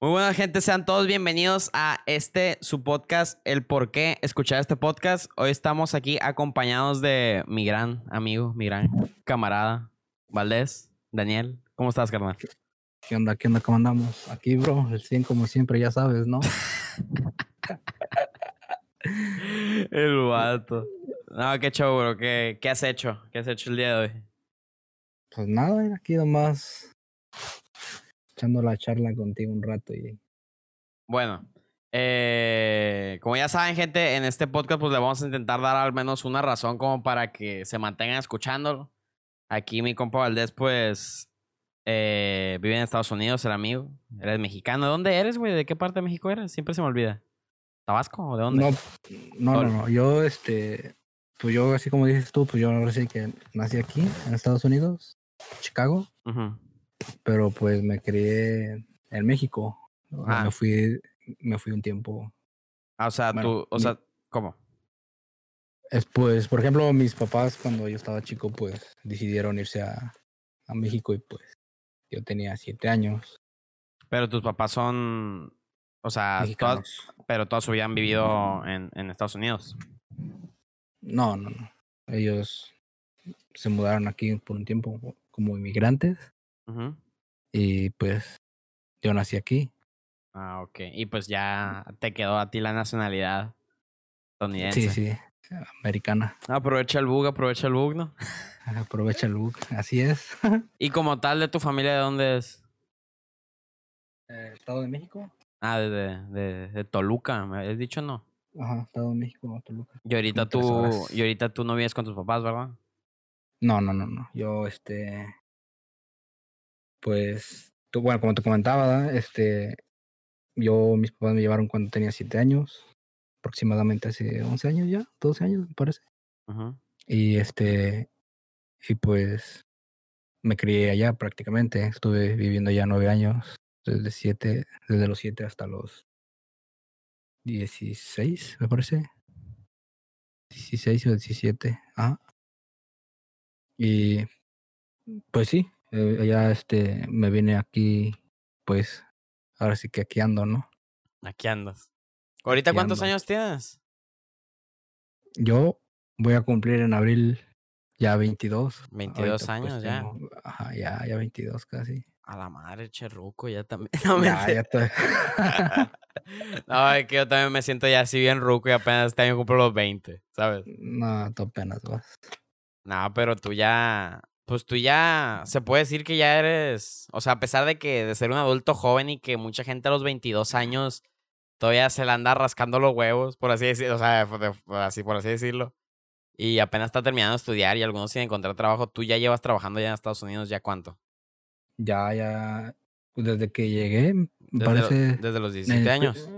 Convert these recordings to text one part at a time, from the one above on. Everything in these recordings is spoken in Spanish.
Muy buena gente, sean todos bienvenidos a este su podcast, El por qué escuchar este podcast. Hoy estamos aquí acompañados de mi gran amigo, mi gran camarada, Valdés, Daniel. ¿Cómo estás, carnal? ¿Qué onda? ¿Qué onda? ¿Cómo andamos? Aquí, bro, el 100 como siempre, ya sabes, ¿no? El vato. No, qué show, bro. ¿Qué, ¿Qué has hecho? ¿Qué has hecho el día de hoy? Pues nada, aquí nomás echando la charla contigo un rato y Bueno, eh, como ya saben, gente, en este podcast pues le vamos a intentar dar al menos una razón como para que se mantengan escuchándolo. Aquí mi compa Valdés, pues, eh, vive en Estados Unidos, el amigo. Eres mexicano. ¿De dónde eres, güey? ¿De qué parte de México eres? Siempre se me olvida. ¿Tabasco o de dónde? no, no, no, no, yo este, pues yo así como dices tú, pues yo sí que nací aquí en Estados Unidos, Chicago, Ujú. Pero pues me crié en México. Ah. Me fui, me fui un tiempo. Ah, o sea, Bueno, tú, o mi- sea, ¿cómo? Es, pues, por ejemplo, mis papás cuando yo estaba chico, pues decidieron irse a, a México y pues yo tenía siete años. Pero tus papás son, o sea, todas, pero vida han vivido en, en Estados Unidos. No, no, no. Ellos se mudaron aquí por un tiempo como inmigrantes Y pues yo nací aquí. Ah, ok. Y pues ya te quedó a ti la nacionalidad estadounidense. Sí, sí, americana. Aprovecha el bug, aprovecha el bug, ¿no? Aprovecha el look. Así es. Y como tal, de tu familia, ¿de dónde es? Eh, Estado de México. Ah, de, de, de, de Toluca, ¿me habías dicho no? Ajá, Estado de México, Toluca. Y ahorita tú, y ahorita tú no vives con tus papás, ¿verdad? No, no, no, no. Yo, este, pues, tú, bueno, como te comentaba, este, yo, mis papás me llevaron cuando tenía siete años, aproximadamente hace 11 años ya, 12 años, me parece. Ujú. Y este, y pues, me crié allá prácticamente. Estuve viviendo allá nueve años, desde siete, desde los siete hasta los 16, me parece. 16 o 17, ah. Y pues sí, eh, ya este, me vine aquí, pues, ahora sí que aquí ando, ¿no? Aquí andas. ¿Ahorita Aquí cuántos ando. años tienes? Yo voy a cumplir en abril ya 22. 22 Ahorita, pues, años ya. tengo- ajá, ya, ya 22 casi. A la madre, cherruco, ya también. No, ya, mentira. ya estoy. No, es que yo también me siento ya así bien ruco y apenas este año cumplo los 20, ¿sabes? no, tú apenas vas. No, pero tú ya, pues tú ya, se puede decir que ya eres, o sea, a pesar de que de ser un adulto joven y que mucha gente a los 22 años todavía se la anda rascando los huevos, por así decirlo, o sea, por- así, por así decirlo, y apenas está terminando de estudiar y algunos sin encontrar trabajo, tú ya llevas trabajando ya en Estados Unidos, ¿ya cuánto? Ya, ya, pues, desde que llegué, Desde, lo- parece... desde los en 17 el- años.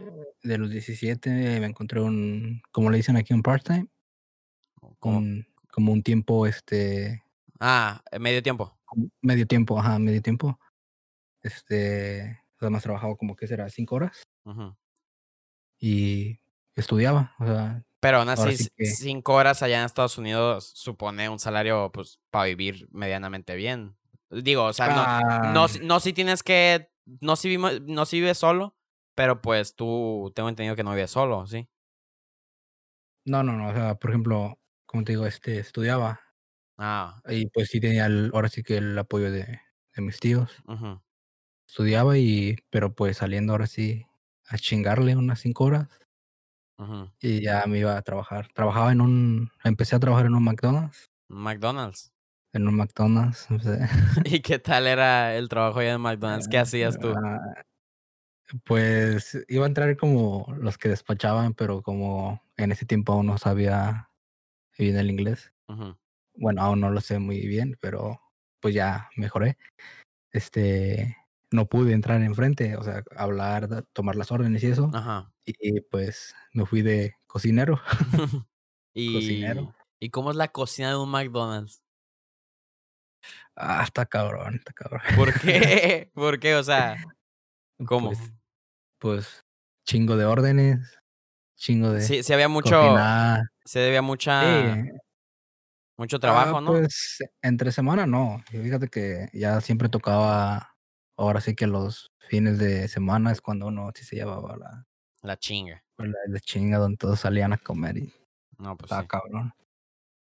De los 17 me encontré un, como le dicen aquí, un part-time, como un tiempo, este, Ah, eh, medio tiempo. medio tiempo, ajá, medio tiempo. Este, además trabajaba como que será cinco horas Ujú. y estudiaba, o sea, Pero aún así, sí que- cinco horas allá en Estados Unidos supone un salario, pues, para vivir medianamente bien. Digo, o sea, no, no, ah, si- no si tienes que, no si, no si vives solo, pero pues tú, tengo entendido que no vives solo, ¿sí? no, no, no, o sea, por ejemplo, como te digo, este, estudiaba Ah, y pues sí tenía el, ahora sí que el apoyo de, de mis tíos. ujú. Estudiaba y, pero pues saliendo ahora sí a chingarle unas cinco horas ujú. y ya me iba a trabajar. Trabajaba en un, empecé a trabajar en un McDonald's, McDonald's. en un McDonald's. o sea, ¿Y qué tal era el trabajo allá en McDonald's? ¿Qué hacías tú? ah, Pues iba a entrar como los que despachaban, pero como en ese tiempo aún no sabía bien el inglés. Ujú. Bueno, aún no lo sé muy bien, pero pues ya mejoré. Este, no pude entrar enfrente, o sea, hablar, tomar las órdenes y eso. Ajá. Y pues me fui de cocinero. y, Cocinero. ¿Y cómo es la cocina de un McDonald's? Ah, está cabrón, está cabrón. ¿Por qué? ¿Por qué? O sea, ¿cómo? Pues, pues chingo de órdenes, chingo de Sí, sí había mucho, cocinar. se debía mucha, Sí, mucho trabajo, Ah, ¿no? Pues entre semana no. Fíjate que ya siempre tocaba ahora sí que los fines de semana es cuando uno sí se llevaba la, La chinga. la, la chinga donde todos salían a comer y No, pues estaba sí. cabrón.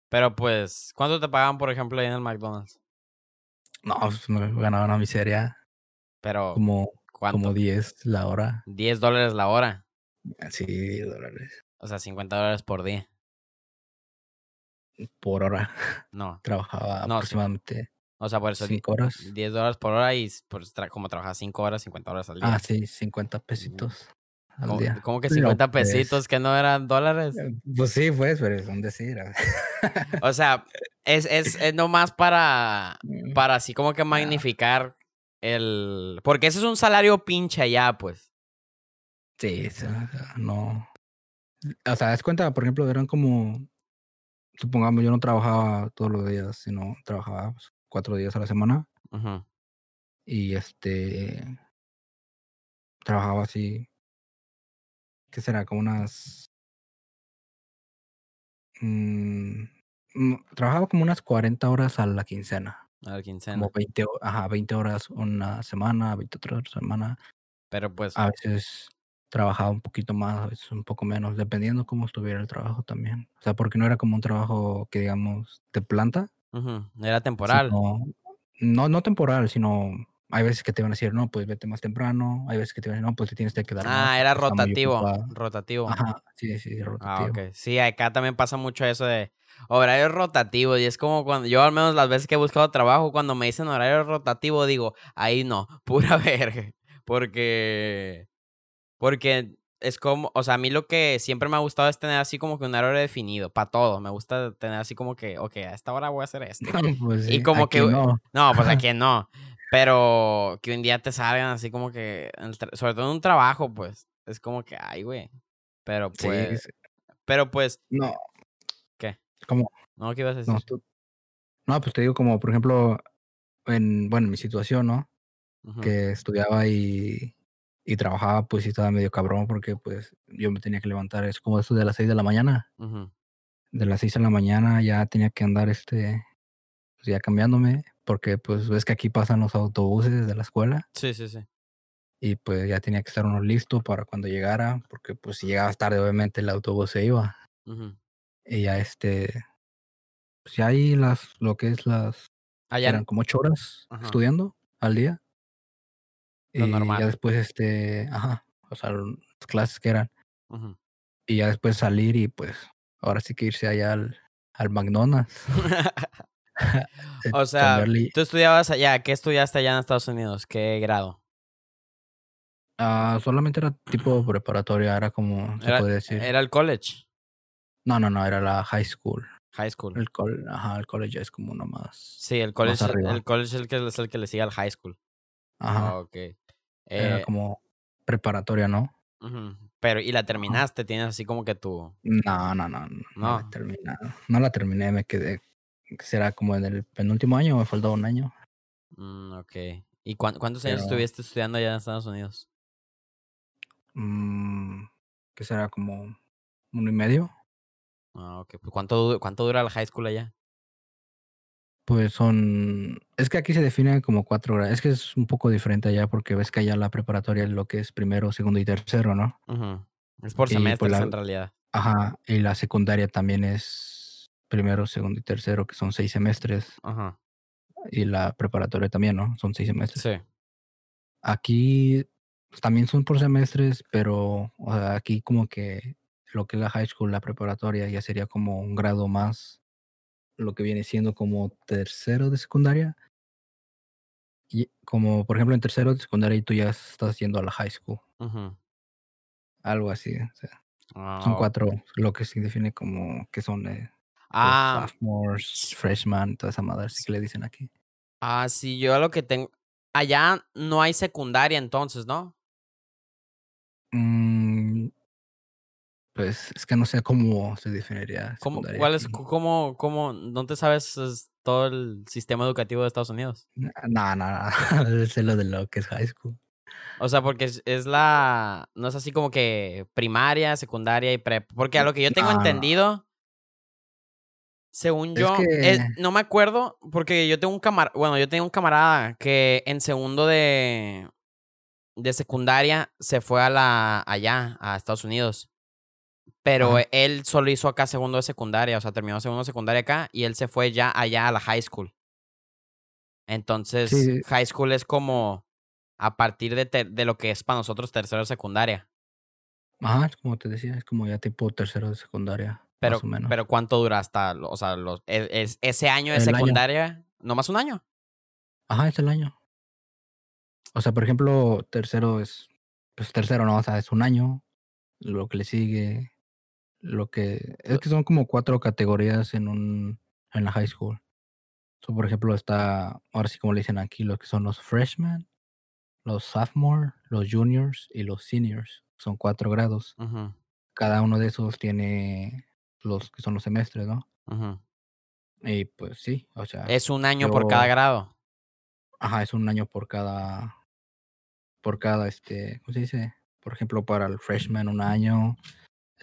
Pero pues, ¿cuánto te pagaban, por ejemplo, ahí en el McDonald's? No, pues me ganaba una miseria Pero, como, ¿cuánto? como 10 la hora. 10 dólares la hora. Sí, 10 dólares O sea, 50 dólares por día. Por hora. No. Trabajaba No, sí. aproximadamente O sea, por eso, di- 5 horas. 10 dólares por hora y tra- como trabajas 5 horas, 50 dólares al día. Ah, sí, 50 pesitos al ¿Cómo, día. cómo que Pero, 50 pues, pesitos que no eran dólares? eh, Pues sí, pues, pero es un decir. a ver. O sea, es, es, es nomás para, Mm, para así como que magnificar el... Porque ese es un salario pinche allá, pues. Sí, o sea, no. O sea, das cuenta, por ejemplo, eran como. Supongamos, yo no trabajaba todos los días, sino trabajaba pues, cuatro días a la semana. Ujú. Y este. Trabajaba así. ¿Qué será? Como unas. mm, trabajaba como unas 40 horas a la quincena. A la quincena. Como 20, ho- ajá, 20 horas una semana, 20 otras semana. Pero pues, A veces trabajaba un poquito más, a veces un poco menos, dependiendo cómo estuviera el trabajo también. O sea, porque no era como un trabajo que digamos de planta, era temporal. sino, no, no temporal, sino hay veces que te van a decir, no, pues vete más temprano, hay veces que te van a decir, no, pues te tienes que quedar más. Ah, era rotativo. ocupado". Rotativo. Ajá, sí, sí, Ah, rotativo. ok. Sí, acá también pasa mucho eso de horarios rotativos. Y es como cuando yo, al menos las veces que he buscado trabajo, cuando me dicen horario rotativo, digo, ahí no, pura verga. Porque. Porque es como. O sea, a mí lo que siempre me ha gustado es tener así como que un horario definido. Para todo. Me gusta tener así como que, ok, a esta hora voy a hacer esto. Pues Y sí, como aquí que- no. No, pues aquí no. Pero que un día te salgan así como que. Sobre todo en un trabajo, pues. Es como que, ay, güey. Pero Sí, pues. sí. Pero pues. no. ¿Qué? ¿Cómo? No, ¿qué ibas a decir? No, tú- no, pues te digo como, por ejemplo, en, bueno, en mi situación, ¿no? Que estudiaba y, y trabajaba, pues sí estaba medio cabrón porque pues yo me tenía que levantar, es como eso de las 6 de la mañana. ujú. De las 6 de la mañana ya tenía que andar este, pues ya cambiándome, porque pues ves que aquí pasan los autobuses de la escuela Sí, sí, sí. y pues ya tenía que estar uno listo para cuando llegara, porque pues si llegabas tarde obviamente el autobús se iba. Ujú. Y ya este, pues ya ahí las, lo que es las, Allá. eran como 8 horas estudiando al día. Lo y normal. ya después, este, ajá, o sea, las clases que eran. Ujú. Y ya después salir y pues, ahora sí que irse allá al, al McDonald's. eh, o sea, cambiarle- tú estudiabas allá. ¿Qué estudiaste allá en Estados Unidos? ¿Qué grado? Ah, solamente era tipo preparatoria, era como, se Era- puede decir. Era el college. No, no, no, era la high school. High school. El, col ajá, el college ya es como uno más. Sí, el college, el college es el que, es el que le sigue al high school. Ajá, Ah, ok. Era Eh, como preparatoria, ¿no? Pero, ¿y la terminaste? Tienes así como que tu... No, no, no, no, no la terminado. No la terminé, me quedé, será como en el penúltimo año, me faltaba un año. Mm, ok. ¿Y cuán- cuántos años estuviste estudiando allá en Estados Unidos? Mm, que será como uno y medio. Ah, ok. Pues, ¿Cuánto, ¿Cuánto dura la high school allá? Pues son, es que aquí se define como cuatro grados. Es que es un poco diferente allá porque ves que allá la preparatoria es lo que es primero, segundo y tercero, ¿no? Ujú. Es por pues, semestres la- en realidad. Ajá, y la secundaria también es primero, segundo y tercero, que son seis semestres. Ajá. Y la preparatoria también, ¿no? Son seis semestres. Sí. Aquí pues, también son por semestres, pero o sea, aquí como que lo que es la high school, la preparatoria, ya sería como un grado más, lo que viene siendo como tercero de secundaria. Y como por ejemplo en tercero de secundaria y tú ya estás yendo a la high school, algo así. o sea, Ah, son cuatro, lo que se define como que son eh, pues, Ah, sophomores, freshman, toda esa madre así que le dicen aquí. ah, sí, yo lo que tengo... Allá no hay secundaria entonces, ¿no? Mm, pues es que no sé cómo se definiría. ¿Cómo, ¿Cuál es, cómo, cómo, no te sabes es, todo el sistema educativo de Estados Unidos? No, no, no, sé lo de lo que es high school. O sea, porque es, es la, no es así como que primaria, secundaria y prep. Porque a lo que yo tengo No, no. entendido, Según yo, que- no me acuerdo, porque yo tengo un camarada, bueno, yo tenía un camarada que en segundo de, de secundaria se fue a la, allá, a Estados Unidos. Pero Ajá. él solo hizo acá segundo de secundaria, o sea, terminó segundo de secundaria acá y él se fue ya allá a la high school. Entonces, Sí. high school es como a partir de, de lo que es para nosotros tercero de secundaria. Ajá, es como te decía, es como ya tipo tercero de secundaria, Pero, más o menos. pero ¿cuánto dura hasta, o sea, los, es, es- ese año de El año. secundaria? ¿No más un año? Ajá, es el año. O sea, por ejemplo, tercero es, pues tercero no, o sea, es un año, lo que le sigue, lo que, es que son como cuatro categorías en un, en la high school. So, por ejemplo, está, ahora sí como le dicen aquí, lo que son los freshmen, los sophomore, los juniors y los seniors. Son cuatro grados. Cada uno de esos tiene los que son los semestres, ¿no? Y pues sí, o sea, Es un año por cada grado. Ajá, es un año por cada, por cada, este, ¿cómo se dice? Por ejemplo, para el freshman un año,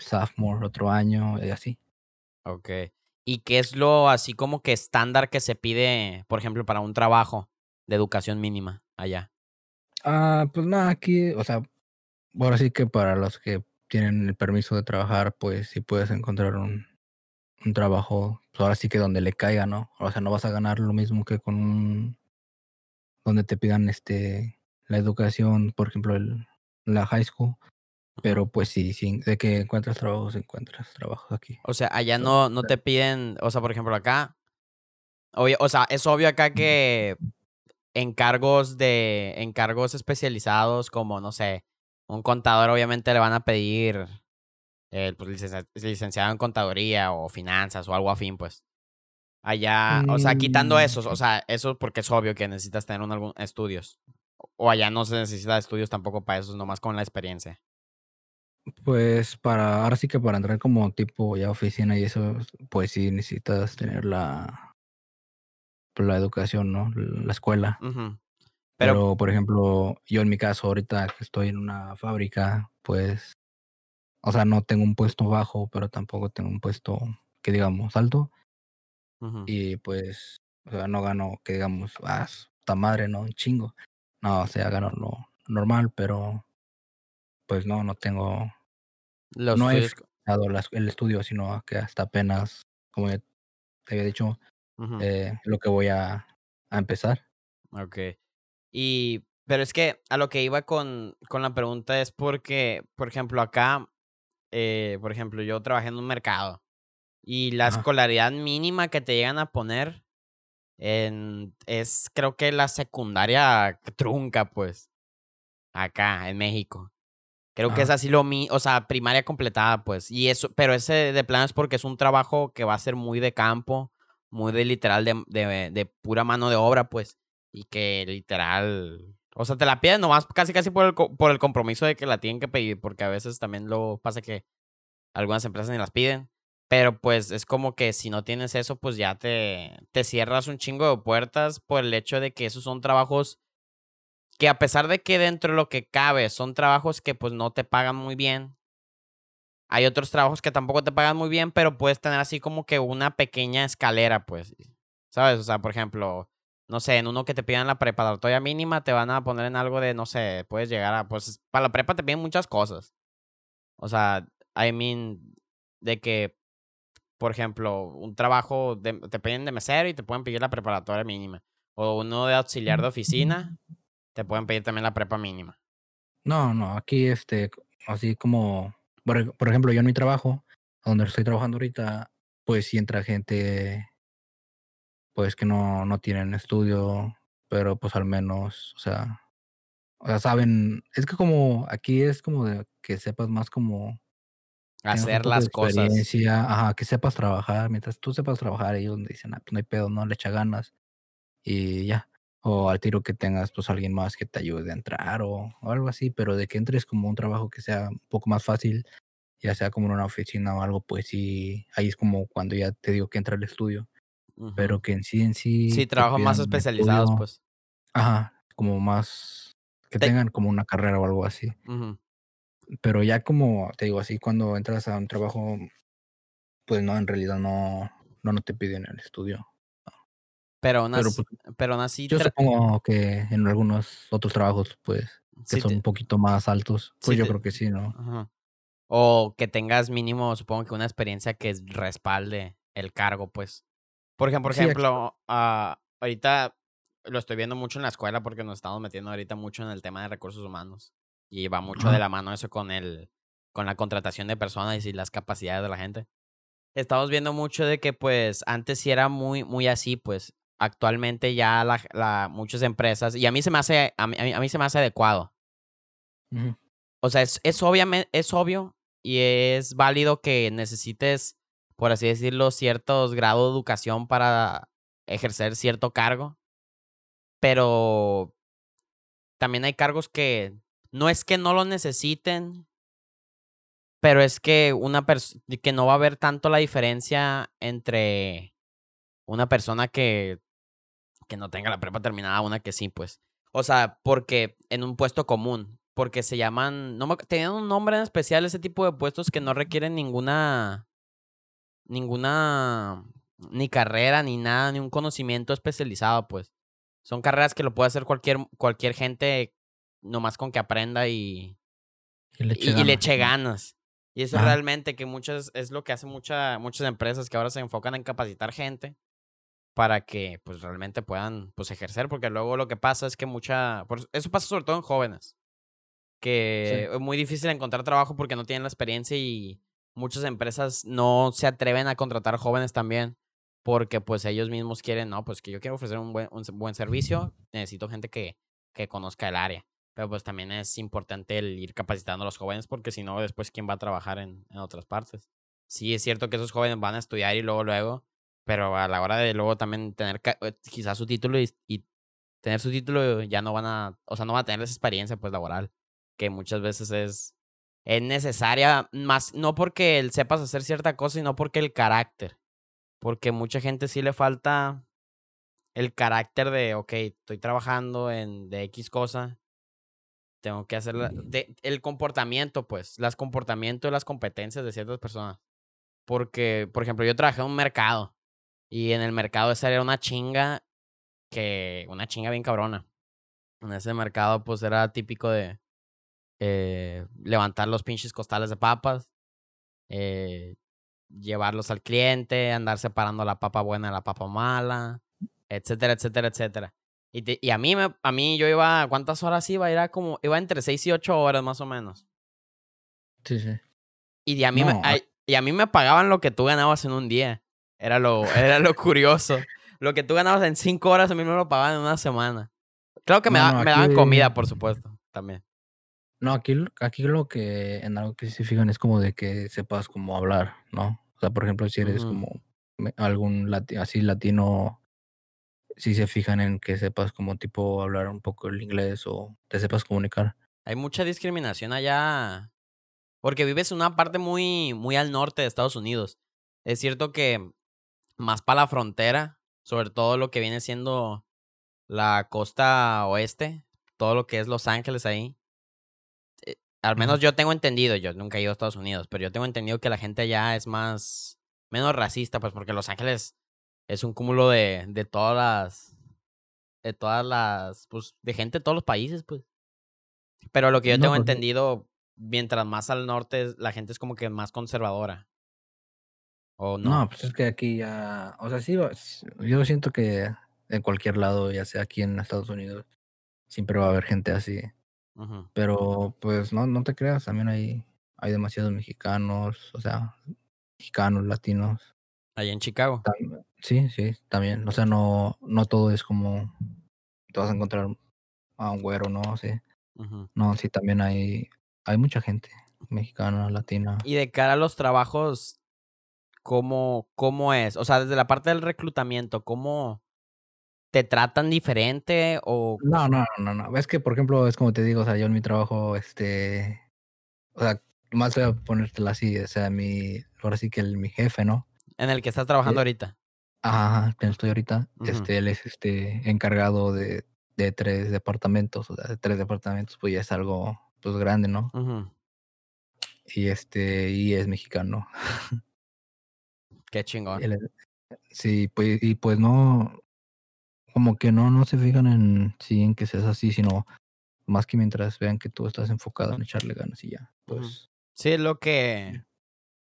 sophomore otro año, y así. Ok. ¿Y qué es lo así como que estándar que se pide, por ejemplo, para un trabajo de educación mínima allá? Ah, pues nada, aquí, o sea, ahora sí que para los que tienen el permiso de trabajar, pues sí puedes encontrar un, un trabajo, pues ahora sí que donde le caiga, ¿no? O sea, no vas a ganar lo mismo que con un, donde te pidan, este, la educación, por ejemplo, el, la high school, pero pues sí, sí, de que encuentras trabajos, encuentras trabajos aquí. O sea, allá no, no te piden, o sea, por ejemplo, acá. obvio- o sea, es obvio acá que encargos de. encargos especializados, como, no sé, un contador, obviamente le van a pedir eh, pues, licencia- licenciado en contaduría o finanzas o algo afín, pues. Allá, o sea, quitando Mm. esos, o sea, eso porque es obvio que necesitas tener un, algún estudios. O allá no se necesita estudios tampoco para eso, nomás con la experiencia. Pues para, ahora sí que para entrar como tipo ya oficina y eso, pues sí necesitas tener la, pues, la educación, ¿no? La escuela. Pero, Pero, por ejemplo, yo en mi caso ahorita que estoy en una fábrica, pues, o sea, no tengo un puesto bajo, pero tampoco tengo un puesto que digamos alto. Y pues, o sea, no gano que digamos, ah, puta madre, ¿no? Un chingo. No, o sea, gano lo normal, pero pues no, no tengo los no he dado las- el estudio, sino que hasta apenas, como ya te había dicho, eh, lo que voy a, a empezar. Ok. Y, pero es que a lo que iba con, con la pregunta es porque, por ejemplo, acá, eh, por ejemplo, yo trabajé en un mercado y la escolaridad mínima que te llegan a poner en, es, creo que la secundaria trunca, pues, acá en México. Creo que es así lo mi, o sea, primaria completada, pues. Y eso, pero ese de plano es porque es un trabajo que va a ser muy de campo, muy de literal de, de, de pura mano de obra, pues. Y que literal. O sea, te la piden nomás casi casi por el, por el compromiso de que la tienen que pedir. Porque a veces también lo pasa que algunas empresas ni las piden. Pero pues es como que si no tienes eso, pues ya te, te cierras un chingo de puertas por el hecho de que esos son trabajos que a pesar de que dentro de lo que cabe son trabajos que pues no te pagan muy bien, hay otros trabajos que tampoco te pagan muy bien, pero puedes tener así como que una pequeña escalera, pues, ¿sabes? O sea, por ejemplo, no sé, en uno que te pidan la preparatoria mínima, te van a poner en algo de, no sé, puedes llegar a, pues, para la prepa te piden muchas cosas. O sea, I mean, de que, por ejemplo, un trabajo, de- te piden de mesero y te pueden pedir la preparatoria mínima. O uno de auxiliar de oficina, te pueden pedir también la prepa mínima. No, no, aquí este, así como, por, por ejemplo, yo en mi trabajo, donde estoy trabajando ahorita, pues sí entra gente, pues que no, no tienen estudio, pero pues al menos, o sea, o sea, saben, es que como aquí es como de que sepas más como Hacer las cosas. ajá, que sepas trabajar, mientras tú sepas trabajar, ellos dicen, ah, pues no hay pedo, no le echa ganas y ya. O al tiro que tengas pues alguien más que te ayude a entrar o, o algo así, pero de que entres como un trabajo que sea un poco más fácil, ya sea como en una oficina o algo, pues sí, ahí es como cuando ya te digo que entra el estudio, pero que en sí, en sí. Sí, trabajos más especializados, pues. Ajá, como más, que Te- tengan como una carrera o algo así. Pero ya como te digo así, cuando entras a un trabajo, pues no, en realidad no, no, no te piden el estudio. Pero aún Pero, así, pues, pero aún así Yo supongo que en algunos otros trabajos, pues, que sí son te- un poquito más altos, sí pues yo te- creo que sí, ¿no? Ajá. O que tengas mínimo, supongo que una experiencia que respalde el cargo, pues. Por ejemplo, por Sí, ejemplo, ah, ahorita lo estoy viendo mucho en la escuela porque nos estamos metiendo ahorita mucho en el tema de recursos humanos. Y va mucho de Ajá. la mano eso con el, con la contratación de personas y las capacidades de la gente. Estamos viendo mucho de que, pues, antes sí era muy, muy así, pues. Actualmente ya la, la- muchas empresas, y a mí se me hace, a mí, a mí- se me hace adecuado. O sea, es, es, obviamente, es obvio y es válido que necesites, por así decirlo, ciertos grados de educación para ejercer cierto cargo. Pero también hay cargos que no es que no lo necesiten, pero es que una persona que no va a haber tanto la diferencia entre una persona que, que no tenga la prepa terminada una que sí, pues. O sea, porque en un puesto común, porque se llaman, no me, tenían un nombre en especial ese tipo de puestos que no requieren ninguna, ninguna, ni carrera, ni nada, ni un conocimiento especializado, pues. Son carreras que lo puede hacer cualquier, cualquier gente, nomás con que aprenda y, Y le eche y le ganas, eche ¿no? ganas. Y eso realmente que muchas, es lo que hace mucha, muchas empresas que ahora se enfocan en capacitar gente para que pues realmente puedan pues ejercer, porque luego lo que pasa es que mucha, por- eso pasa sobre todo en jóvenes, que es muy difícil encontrar trabajo porque no tienen la experiencia y muchas empresas no se atreven a contratar jóvenes también porque pues ellos mismos quieren, no, pues que yo quiero ofrecer un buen, un buen servicio, necesito gente que, que conozca el área. Pero pues también es importante el ir capacitando a los jóvenes porque si no, después quién va a trabajar en, en otras partes. Sí, es cierto que esos jóvenes van a estudiar y luego, luego, pero a la hora de luego también tener eh, quizás su título y, y tener su título ya no van a, o sea, no van a tener esa experiencia pues laboral, que muchas veces es, es necesaria, más no porque el sepas hacer cierta cosa, sino porque el carácter. Porque mucha gente sí le falta el carácter de, ok, estoy trabajando en de X cosa, tengo que hacer la- de- el comportamiento, pues, las comportamientos y las competencias de ciertas personas. Porque, por ejemplo, yo trabajé en un mercado y en el mercado esa era una chinga que, una chinga bien cabrona. En ese mercado, pues, era típico de eh, levantar los pinches costales de papas, eh, llevarlos al cliente, andar separando la papa buena de la papa mala, etcétera, etcétera, etcétera. Y, te- y a mí, me, a mí yo iba, ¿cuántas horas iba? Era como, iba entre 6 y 8 horas más o menos. Sí, sí. Y de a mí, me, ay- y a mí me pagaban lo que tú ganabas en un día. Era lo, era lo curioso. Lo que tú ganabas en 5 horas, a mí me lo pagaban en una semana. Claro que me, No, da- no, me daban aquí- comida, por supuesto, también. No, aquí, lo- aquí lo que en algo que se fijan es como de que sepas cómo hablar, ¿no? O sea, por ejemplo, si eres como algún lati- así latino, sí se fijan en que sepas como tipo hablar un poco el inglés o te sepas comunicar. Hay mucha discriminación allá. Porque vives en una parte muy, muy al norte de Estados Unidos. Es cierto que más para la frontera, sobre todo lo que viene siendo la costa oeste, todo lo que es Los Ángeles ahí. eh, Al menos yo tengo entendido, yo nunca he ido a Estados Unidos, pero yo tengo entendido que la gente allá es más, menos racista, pues porque Los Ángeles es un cúmulo de, de todas las, de todas las, pues, de gente de todos los países, pues. Pero lo que yo No, tengo pues, entendido, mientras más al norte, la gente es como que más conservadora. ¿O no? No, pues es que aquí ya, o sea, sí, yo siento que en cualquier lado, ya sea aquí en Estados Unidos, siempre va a haber gente así. Pero pues no, no te creas, también hay, hay demasiados mexicanos, o sea, mexicanos, latinos. Allá en Chicago. Sí, sí, también. O sea, no, no todo es como te vas a encontrar a un güero, ¿no? Sí. No, sí, también hay, hay mucha gente mexicana, latina. Y de cara a los trabajos, ¿cómo, ¿cómo es? O sea, desde la parte del reclutamiento, ¿cómo te tratan diferente o... No, no, no, no. Es que, por ejemplo, es como te digo, o sea, yo en mi trabajo, este, o sea, más voy a ponértela así, o sea, mi, ahora sí que el, mi jefe, ¿no? en el que estás trabajando Eh, ahorita? Ajá, que estoy ahorita, este, él es este encargado de, de tres departamentos, o sea, de tres departamentos, pues ya es algo, pues grande, ¿no? Y este, y es mexicano. Qué chingón. Sí, pues, y pues no, como que no, no se fijan en sí en que seas así, sino más que mientras vean que tú estás enfocado en echarle ganas y ya, pues. Sí, lo que,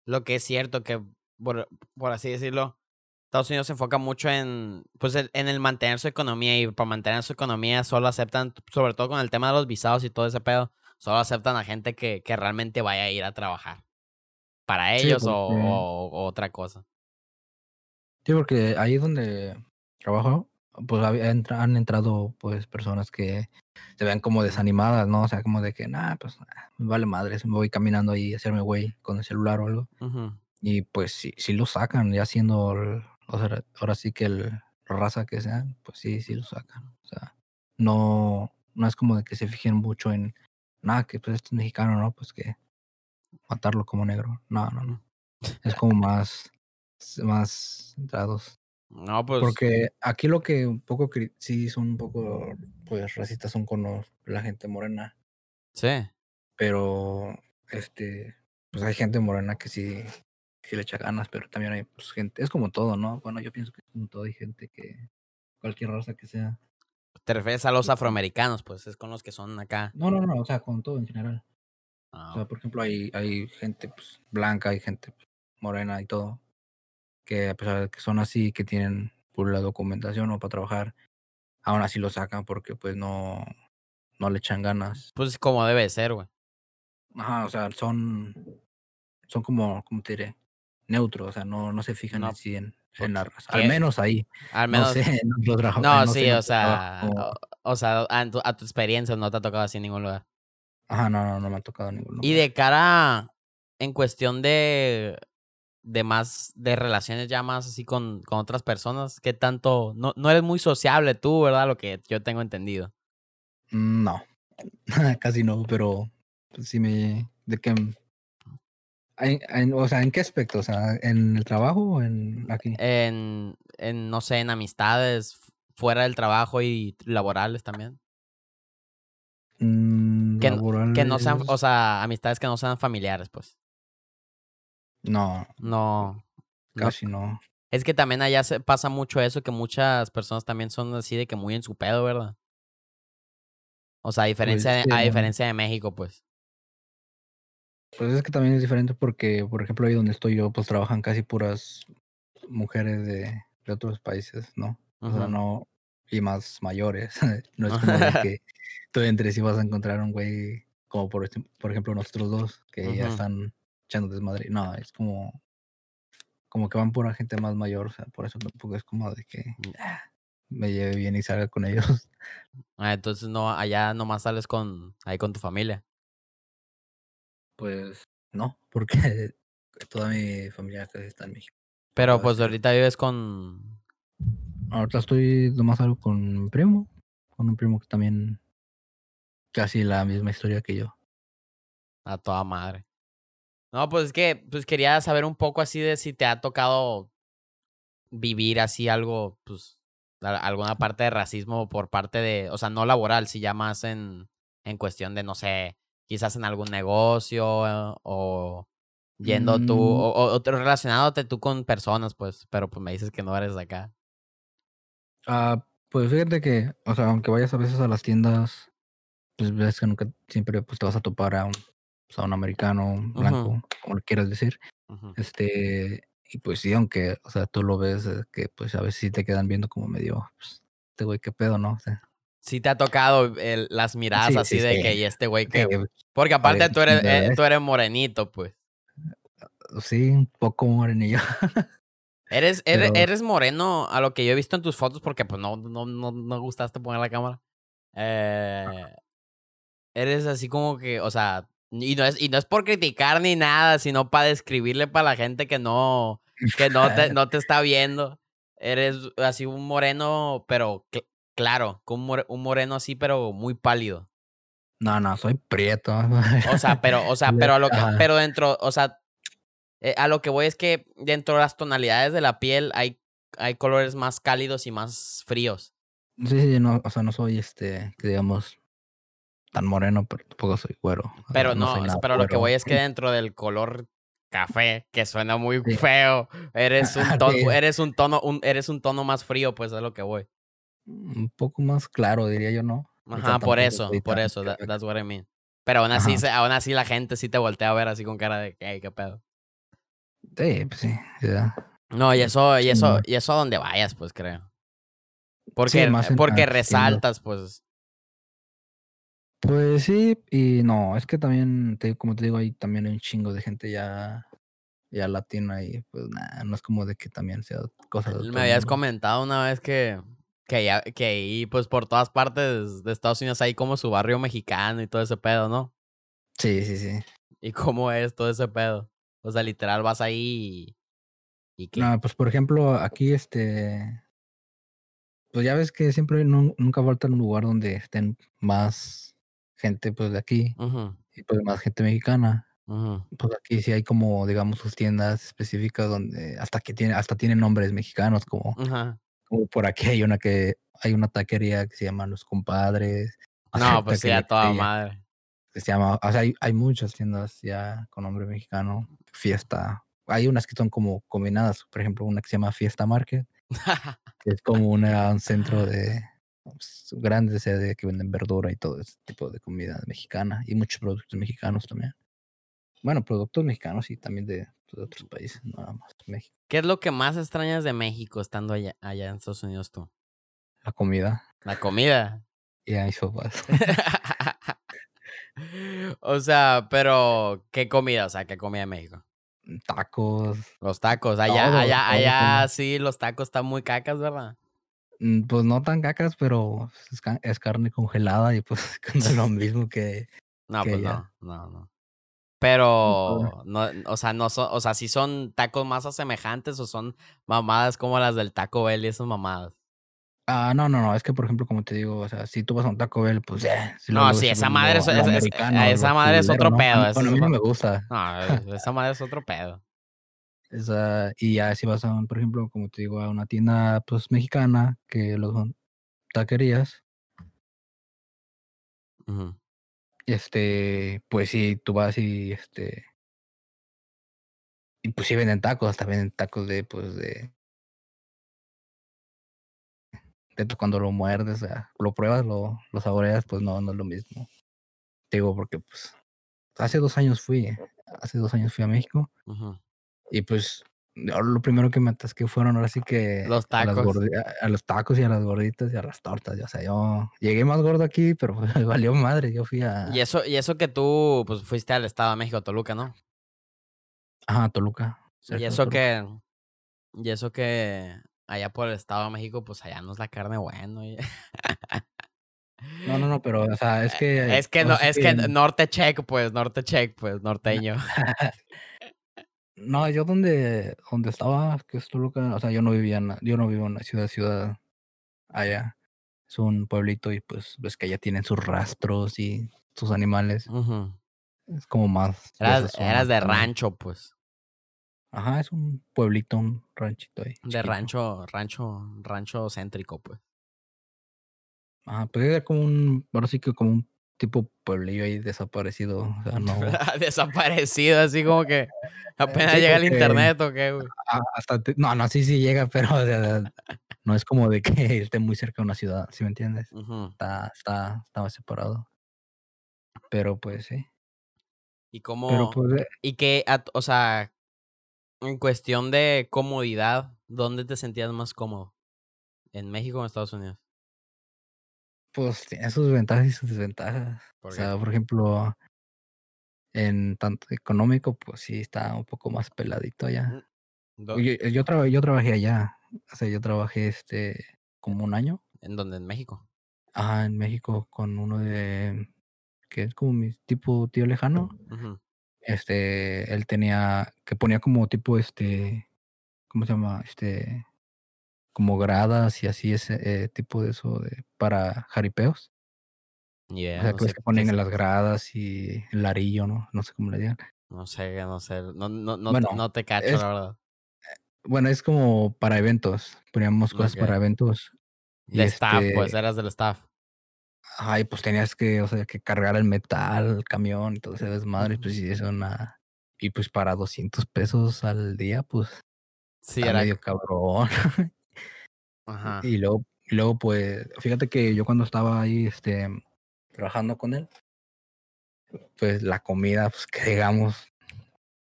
lo que es cierto, que por, por así decirlo, Estados Unidos se enfoca mucho en, pues, el- en el mantener su economía y para mantener su economía solo aceptan, sobre todo con el tema de los visados y todo ese pedo, solo aceptan a gente que, que realmente vaya a ir a trabajar. Para Sí, ellos o, porque- o- o otra cosa. Sí, porque ahí donde trabajo, pues han entrado pues personas que se ven como desanimadas, ¿no? O sea, como de que, nah, pues ah, me vale madres, me voy caminando ahí a hacerme güey con el celular o algo. Y pues sí, sí lo sacan, ya siendo, el- o sea, ahora sí que el raza que sean, pues sí, sí lo sacan. O sea, no, no es como de que se fijen mucho en, nada, que pues este es mexicano, ¿no? Pues que matarlo como negro. No, no, no. Es como más, más centrados. No, pues. Porque aquí lo que un poco sí son un poco pues racistas son con los- la gente morena, Sí. pero este pues hay gente morena que sí sí le echa ganas, pero también hay pues, gente, es como todo, ¿no? Bueno, yo pienso que es como todo, hay gente que cualquier raza que sea. Te refieres a los afroamericanos, pues es con los que son acá. No, no, no, o sea, con todo en general. Ah, O sea, por ejemplo, hay hay gente pues, blanca, hay gente pues, morena y todo que a pesar de que son así, que tienen por la documentación o para trabajar, aún así lo sacan porque pues no, no le echan ganas. pues como debe ser, güey. Ajá, o sea, son, son como, ¿cómo te diré? Neutros, o sea, no, no se fijan No, en sí en, en la raza. ¿qué? Al menos ahí. Al No menos. sé, en otro trabajo. No, sé sí, en o sea, o, o sea, a tu, a tu experiencia no te ha tocado así en ningún lugar. Ajá, no, no, no me ha tocado ninguno. Y de cara en cuestión de de más de relaciones ya más así con, con otras personas, ¿qué tanto? No, no eres muy sociable tú, ¿verdad? Lo que yo tengo entendido. Mm, No, casi no, pero pues, sí me... ¿De qué? En- en- o sea, ¿en qué aspecto? O sea, ¿en el trabajo o en aquí? En, en no sé, en amistades fuera del trabajo y laborales también. Mm, que no- Que no sean, o sea, amistades que no sean familiares, pues. No, No. casi no. Es que también allá se pasa mucho eso, que muchas personas también son así de que muy en su pedo, ¿verdad? O sea, a diferencia, de, sí, a no. diferencia de México, pues. Pues es que también es diferente porque, por ejemplo, ahí donde estoy yo, pues trabajan casi puras mujeres de, de otros países, ¿no? O sea, no, y más mayores. no es como de que tú entres y vas a encontrar un güey como por, por ejemplo nosotros dos, que ya están echando desmadre. No, es como, como que van pura gente más mayor, o sea, por eso tampoco es como de que Mm. ah, me lleve bien y salga con ellos. Ah, entonces no, allá nomás sales con, ahí con tu familia. Pues no, porque toda mi familia casi está en México. Pero puedo pues decir. ahorita vives con... Ahorita estoy nomás algo con mi primo, con un primo que también casi la misma historia que yo. A toda madre. No, pues es que pues quería saber un poco así de si te ha tocado vivir así algo, pues, alguna parte de racismo por parte de, o sea, no laboral, si ya más en, en cuestión de, no sé, quizás en algún negocio o yendo tú, Mm. o, o, o te- relacionándote tú con personas, pues, pero pues me dices que no eres de acá. Ah, pues fíjate que, o sea, aunque vayas a veces a las tiendas, pues ves que nunca siempre pues, te vas a topar a un, americano, blanco, como le quieras decir. Ujú. Este, y pues sí, aunque, o sea, tú lo ves que pues a veces sí te quedan viendo como medio, pues, este güey, qué pedo, ¿no? O sea, Sí te ha tocado el- las miradas Sí, así sí, de sí. que, y este güey que... Porque aparte ver, tú eres, eh, tú eres morenito, pues. sí, un poco morenillo. Eres, eres, Pero- eres moreno a lo que yo he visto en tus fotos porque pues no, no, no, no gustaste poner la cámara. Eh, eres así como que, o sea, y no es, y no es por criticar ni nada, sino para describirle para la gente que no, que no te, no te está viendo. Eres así un moreno, pero cl- claro, un, more- un moreno así, pero muy pálido. No, no, soy prieto. O sea, pero, o sea, pero a lo que, pero dentro, o sea, eh, a lo que voy es que dentro de las tonalidades de la piel hay, hay colores más cálidos y más fríos. Sí, sí, no, o sea, no soy este, digamos, tan moreno, pero tampoco soy güero. Pero no, pero lo que voy es que dentro del color café, que suena muy Sí. feo. Eres un tono, eres un tono, un, eres un tono más frío, pues es lo que voy. Un poco más claro, diría yo, ¿no? Ajá, por eso, por eso, that- that's what I mean. Pero aún así, se- aún así la gente sí te voltea a ver así con cara de, hey, qué pedo. Sí, pues sí. ya. No, y eso, y eso, y eso a donde vayas, pues creo. Porque, porque resaltas, pues. Pues sí, y no, es que también, te, como te digo, ahí también hay un chingo de gente ya, ya latina y pues nada, no es como de que también sea cosa de Me habías mundo. comentado una vez que, que, ya, que ahí, pues por todas partes de Estados Unidos hay como su barrio mexicano y todo ese pedo, ¿no? Sí, sí, sí. ¿Y cómo es todo ese pedo? O sea, literal vas ahí y. ¿Y qué? No, pues por ejemplo, aquí este, pues ya ves que siempre nu- nunca falta un lugar donde estén más gente pues de aquí y pues más gente mexicana. Pues aquí sí hay como, digamos, sus tiendas específicas donde hasta que tiene, hasta tienen nombres mexicanos, como, como por aquí hay una que, hay una taquería que se llama Los Compadres. No, pues sí, a toda madre. que se llama, o sea, hay, hay muchas tiendas ya con nombre mexicano, fiesta. Hay unas que son como combinadas, por ejemplo, una que se llama Fiesta Market, que es como una, un centro de pues, grande de sede que venden verdura y todo ese tipo de comida mexicana y muchos productos mexicanos también. Bueno, productos mexicanos y también de, de otros países, nada más México. ¿Qué es lo que más extrañas de México estando allá, allá en Estados Unidos tú? La comida La comida. y hay sopas. o sea, pero ¿qué comida? O sea, ¿qué comida de México? Tacos, Los tacos. Allá, Todo, allá, todo allá sí, los tacos están muy cacas, ¿verdad? Mm, pues no tan cacas, pero es, ca- es carne congelada y pues no es lo mismo que No, que pues no, no, no. Pero, no, o sea, no son, o sea, sí son tacos más asemejantes o son mamadas como las del Taco Bell y esas mamadas. Ah, no, no, no, es que por ejemplo, como te digo, o sea, si tú vas a un Taco Bell, pues eh, si No, sí, esa madre es- esa madre es otro pedo, A mí- eso Bueno, a es mí no me gusta. No, esa madre es otro pedo. Esa, y ya si vas a, un, por ejemplo, como te digo, a una tienda pues mexicana, que los son taquerías, Ujú. este, pues sí, tú vas y este, y pues sí venden tacos, hasta venden tacos de, pues de, de pues, cuando lo muerdes, o sea, lo pruebas, lo, lo saboreas, pues no, no es lo mismo. Te digo, porque pues hace dos años fui, hace dos años fui a México Ujú. Y pues lo primero que me atasqué fueron ahora sí que Los tacos. a- a los tacos y a las gorditas y a las tortas. O sea, yo llegué más gordo aquí, pero pues, valió madre. Yo fui a, Y eso, y eso que tú, pues, fuiste al Estado de México, Toluca, ¿no? ajá, Toluca. Y eso Toluca. que, y eso que allá por el Estado de México, pues allá no es la carne bueno. y- No, no, no, pero o sea, es que... Es que no, es que norte check, pues, norte check, pues, norteño. No, yo donde, donde estaba, que es Toluca, o sea, yo no vivía, en yo no vivo en la ciudad, ciudad allá. Es un pueblito y pues ves que allá tienen sus rastros y sus animales. Es como más... de Eras, zona eras de rancho, pues. Ajá, es un pueblito, un ranchito ahí. De chiquito. rancho, rancho, rancho céntrico, pues. Ajá, pues era como un, ahora sí que como un tipo pueblillo ahí desaparecido. O sea, no. Desaparecido, así como que apenas sí, llega el internet o qué, güey. Ah, hasta te- no, no, sí, sí llega, pero o sea, no es como de que esté muy cerca de una ciudad, ¿sí me entiendes? Ujú. Está, está, estaba separado. Pero pues sí. Y cómo, Pero pues, eh, y que, o sea, en cuestión de comodidad, ¿dónde te sentías más cómodo? ¿En México o en Estados Unidos? Pues tiene sus ventajas y sus desventajas. ¿Por O sea, por ejemplo, en tanto económico, pues sí está un poco más peladito allá. Yo, yo, traba- yo trabajé allá. O sea, yo trabajé este como un año. ¿En dónde? ¿En México? Ajá, en México con uno de que es como mi tipo tío lejano. Este, él tenía que ponía como tipo este, ¿cómo se llama? Este, como gradas y así ese eh, tipo de eso de para jaripeos. Ni O sea, no que qué ponen en las gradas y el arillo, ¿no? No sé cómo le digan. No sé, no sé. No, no, no, Bueno, no te cacho, es- la verdad. Bueno, es como para eventos. Poníamos cosas para eventos. Y De staff, este, pues, eras del staff. Ay, pues tenías que, o sea, que cargar el metal, el camión ese desmadre, Ujú. pues sí, es una... Y pues para 200 pesos al día, pues Sí, era. medio cabrón. Ajá. Y luego, y luego, pues, fíjate que yo cuando estaba ahí, este, trabajando con él, pues la comida, pues que digamos,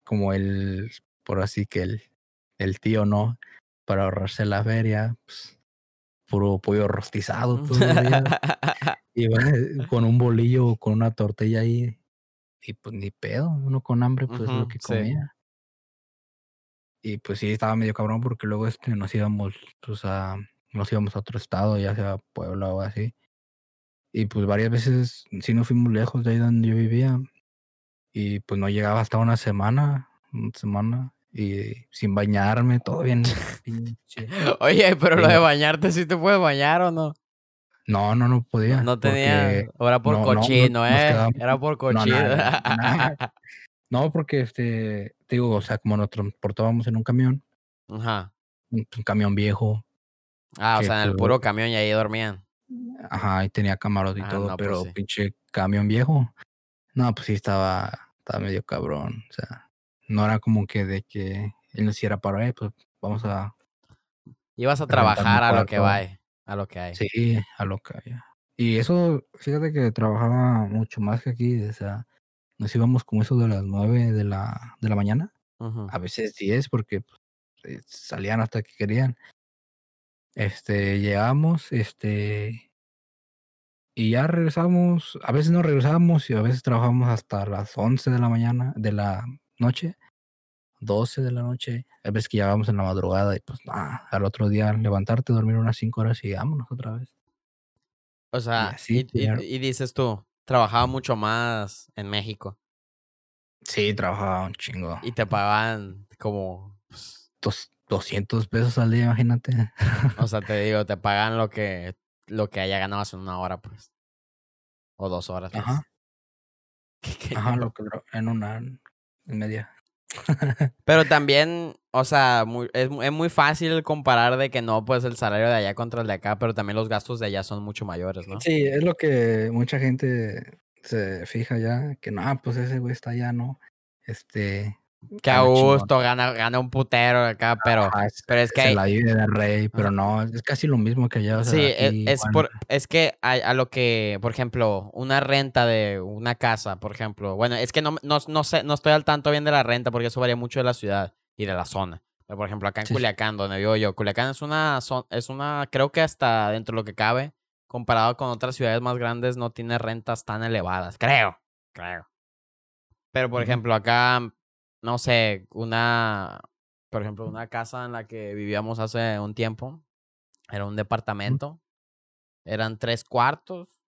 como el, por así que el, el tío, ¿no? Para ahorrarse la feria, pues, puro pollo rostizado todos los días. Y bueno, con un bolillo, con una tortilla ahí, y pues ni pedo, uno con hambre, pues lo que sí. comía. Y pues sí, estaba medio cabrón porque luego este nos íbamos, pues a, nos íbamos a otro estado, ya sea Puebla o así. Y pues varias veces sí nos fuimos lejos de ahí donde yo vivía. Y pues no llegaba hasta una semana, una semana. Y sin bañarme, todo bien. Oye, pero lo de bañarte, ¿sí te puedes bañar o no? No, no, no podía. No, no tenía. o Era por no, no, no, cochino, nos ¿eh? Era por No, cochino. nada, nada. No, porque este, te digo, o sea, como nos transportábamos en un camión, Ajá. un, un camión viejo, Ah, o sea, en el pues, puro camión y ahí dormían. ajá, y tenía camarote y Ah, todo, no, pues pero sí. pinche camión viejo. No, pues sí estaba, estaba medio cabrón. O sea, no era como que de que él nos hiciera para, eh, pues vamos a, Ibas a trabajar a lo que va, a lo que hay. sí, a lo que haya. Y eso, fíjate que trabajaba mucho más que aquí, o sea, nos íbamos como eso de las nueve de la, de la mañana. A veces 10 porque pues, salían hasta que querían. Este, llegamos, este, y ya regresamos, a veces no regresamos y a veces trabajamos hasta las 11 de la mañana, de la noche, 12 de la noche, a veces que llegábamos en la madrugada y pues nada, al otro día levantarte, dormir unas 5 horas y vámonos otra vez. O sea, así, y, y- y dices tú, trabajaba mucho más en México Sí, trabajaba un chingo. y te pagaban como, pues, Dos, 200 pesos al día, imagínate. o sea, te digo, te pagan lo que, lo que haya ganabas en una hora, pues. O dos horas, pues. Ajá, Qué- qué ajá, lo que en una en media. Pero también, o sea, muy- es, es muy fácil comparar de que no, pues el salario de allá contra el de acá, pero también los gastos de allá son mucho mayores, ¿no? Sí, es lo que mucha gente se fija ya, que no, pues ese güey está allá, ¿no? Este. Que a gusto, gana, gana un putero acá, pero... Ajá, es- pero es que se la vive de rey, pero no, es casi lo mismo que allá. O sea, Sí, es, aquí es igual. por, es que a, a lo que, por ejemplo, una renta de una casa, por ejemplo. Bueno, es que no, no, no sé, no estoy al tanto bien de la renta porque eso varía mucho de la ciudad y de la zona. Pero, por ejemplo, acá en Sí. Culiacán, donde vivo yo, Culiacán es una, es una, creo que hasta dentro de lo que cabe, comparado con otras ciudades más grandes, no tiene rentas tan elevadas. Creo, creo. Pero, por ejemplo, acá, no sé, una, por ejemplo, una casa en la que vivíamos hace un tiempo, era un departamento, eran tres cuartos,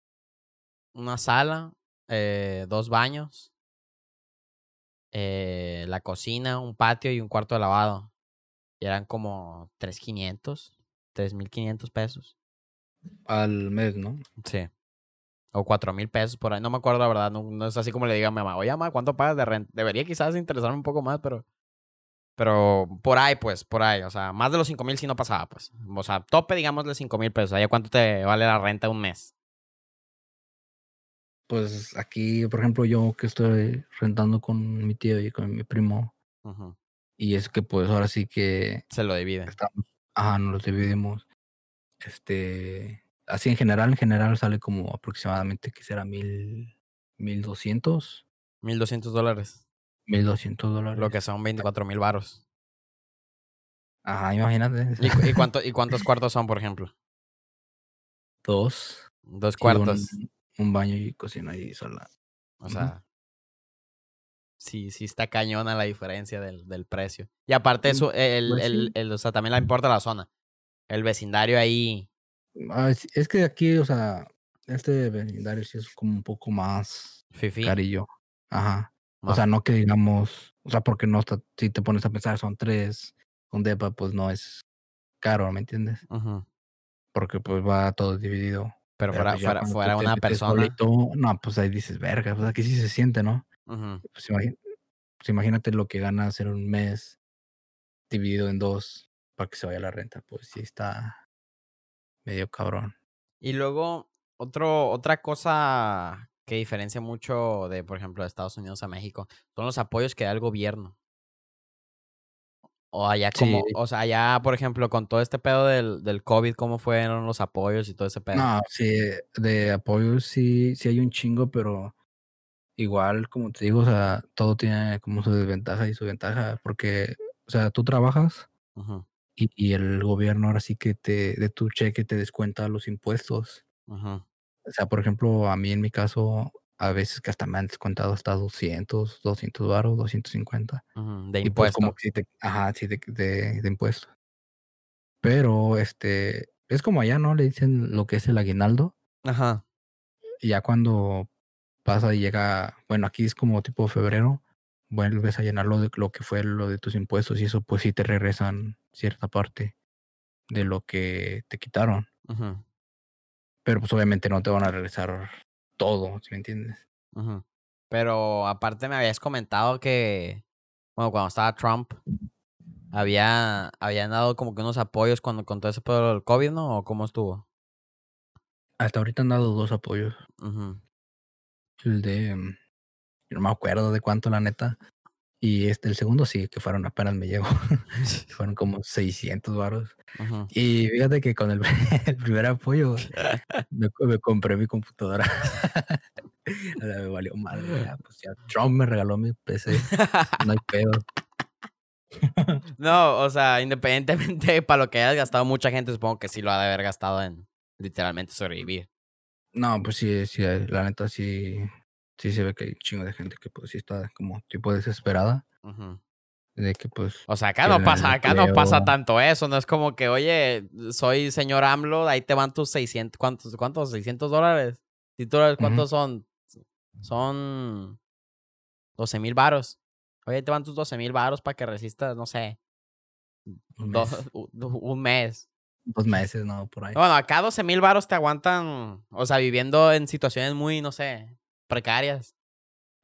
una sala, eh, dos baños, eh, la cocina, un patio y un cuarto de lavado. Y eran como 3.500, 3.500 pesos. Al mes, ¿no? Sí. O cuatro mil pesos por ahí. No me acuerdo la verdad. No, no es así como le diga a mi mamá, oye, mamá, ¿cuánto pagas de renta? Debería quizás interesarme un poco más, pero. Pero por ahí, pues, por ahí. O sea, más de los cinco mil sí no pasaba, pues. O sea, tope, digamos, de cinco mil pesos. ¿Allá cuánto te vale la renta un mes? Pues aquí, por ejemplo, yo que estoy rentando con mi tío y con mi primo, y es que pues ahora sí que Se lo divide. estamos, ajá, nos los dividimos. Este, así en general, en general sale como aproximadamente que será mil, mil doscientos, Mil doscientos dólares. mil doscientos dólares. Lo que son 24 mil varos. Ajá, imagínate. ¿Y, y, cuánto, ¿Y cuántos cuartos son, por ejemplo? Dos. Dos cuartos. Un, un baño y cocina y sala. O sea, sí, sí está cañona la diferencia del, del precio. Y aparte Mm, eso, el, pues el, el- o sea, también le importa la zona. El vecindario ahí. Es, que aquí, o sea, este vecindario sí es como un poco más Fifi. carillo. Ajá. O sea, no que digamos, o sea, porque no está, si te pones a pensar, son tres, un depa, pues no es caro, ¿me entiendes? Ujú. Porque pues va todo dividido. Pero fuera, pues, fuera, fuera una persona. solito, no, pues ahí dices, verga, pues aquí sí se siente, ¿no? Ujú. Pues, imagi- pues imagínate lo que ganas en un mes dividido en dos para que se vaya la renta, pues sí está medio cabrón. Y luego, otro, otra cosa que diferencia mucho de, por ejemplo, de Estados Unidos a México, son los apoyos que da el gobierno. O allá como, Sí. o sea, allá, por ejemplo, con todo este pedo del, del COVID, ¿cómo fueron los apoyos y todo ese pedo? No, sí, de apoyo sí, sí hay un chingo, pero igual, como te digo, o sea, todo tiene como su desventaja y su ventaja, porque, o sea, tú trabajas y, y el gobierno ahora sí que te, de tu cheque te descuenta los impuestos. ujú, O sea, por ejemplo, a mí en mi caso, a veces que hasta me han descontado hasta 200, 200 baros, 250. ujú, De Y pues como que sí te, ajá, sí, de, de, de impuestos. Pero, este, es como allá, ¿no? Le dicen lo que es el aguinaldo. Ajá. Y ya cuando pasa y llega, bueno, aquí es como tipo febrero, vuelves a llenarlo de lo que fue lo de tus impuestos y eso pues sí te regresan cierta parte de lo que te quitaron. Pero pues obviamente no te van a regresar todo, ¿sí me entiendes? Pero aparte me habías comentado que, bueno, cuando estaba Trump, había, habían dado como que unos apoyos cuando con todo ese pedo del COVID, ¿no? ¿O cómo estuvo? Hasta ahorita han dado dos apoyos. El de, mm, yo no me acuerdo de cuánto la neta. Y este, el segundo sí, que fueron apenas me llegó. fueron como 600 varos. Ujú. Y fíjate que con el, el primer apoyo me, me compré mi computadora. O sea, me valió madre. ya, pues ya Trump me regaló mi PC. No hay pedo. No, o sea, independientemente para lo que hayas gastado, mucha gente supongo que sí lo ha de haber gastado en literalmente sobrevivir. No, pues sí, sí, la neta sí, sí se ve que hay un chingo de gente que pues sí está como tipo desesperada. De que pues O sea, acá no pasa, acá no pasa tanto eso, no es como que, oye, soy señor AMLO, ahí te van tus 600, ¿cuántos, cuántos? 600 dólares. ¿Y tú sabes cuántos son? Son 12 mil varos. Oye, ahí te van tus 12 mil varos para que resistas, no sé, un dos- mes, u- un mes. dos meses, no, por ahí. Bueno, acá 12 mil varos te aguantan, o sea, viviendo en situaciones muy, no sé, precarias.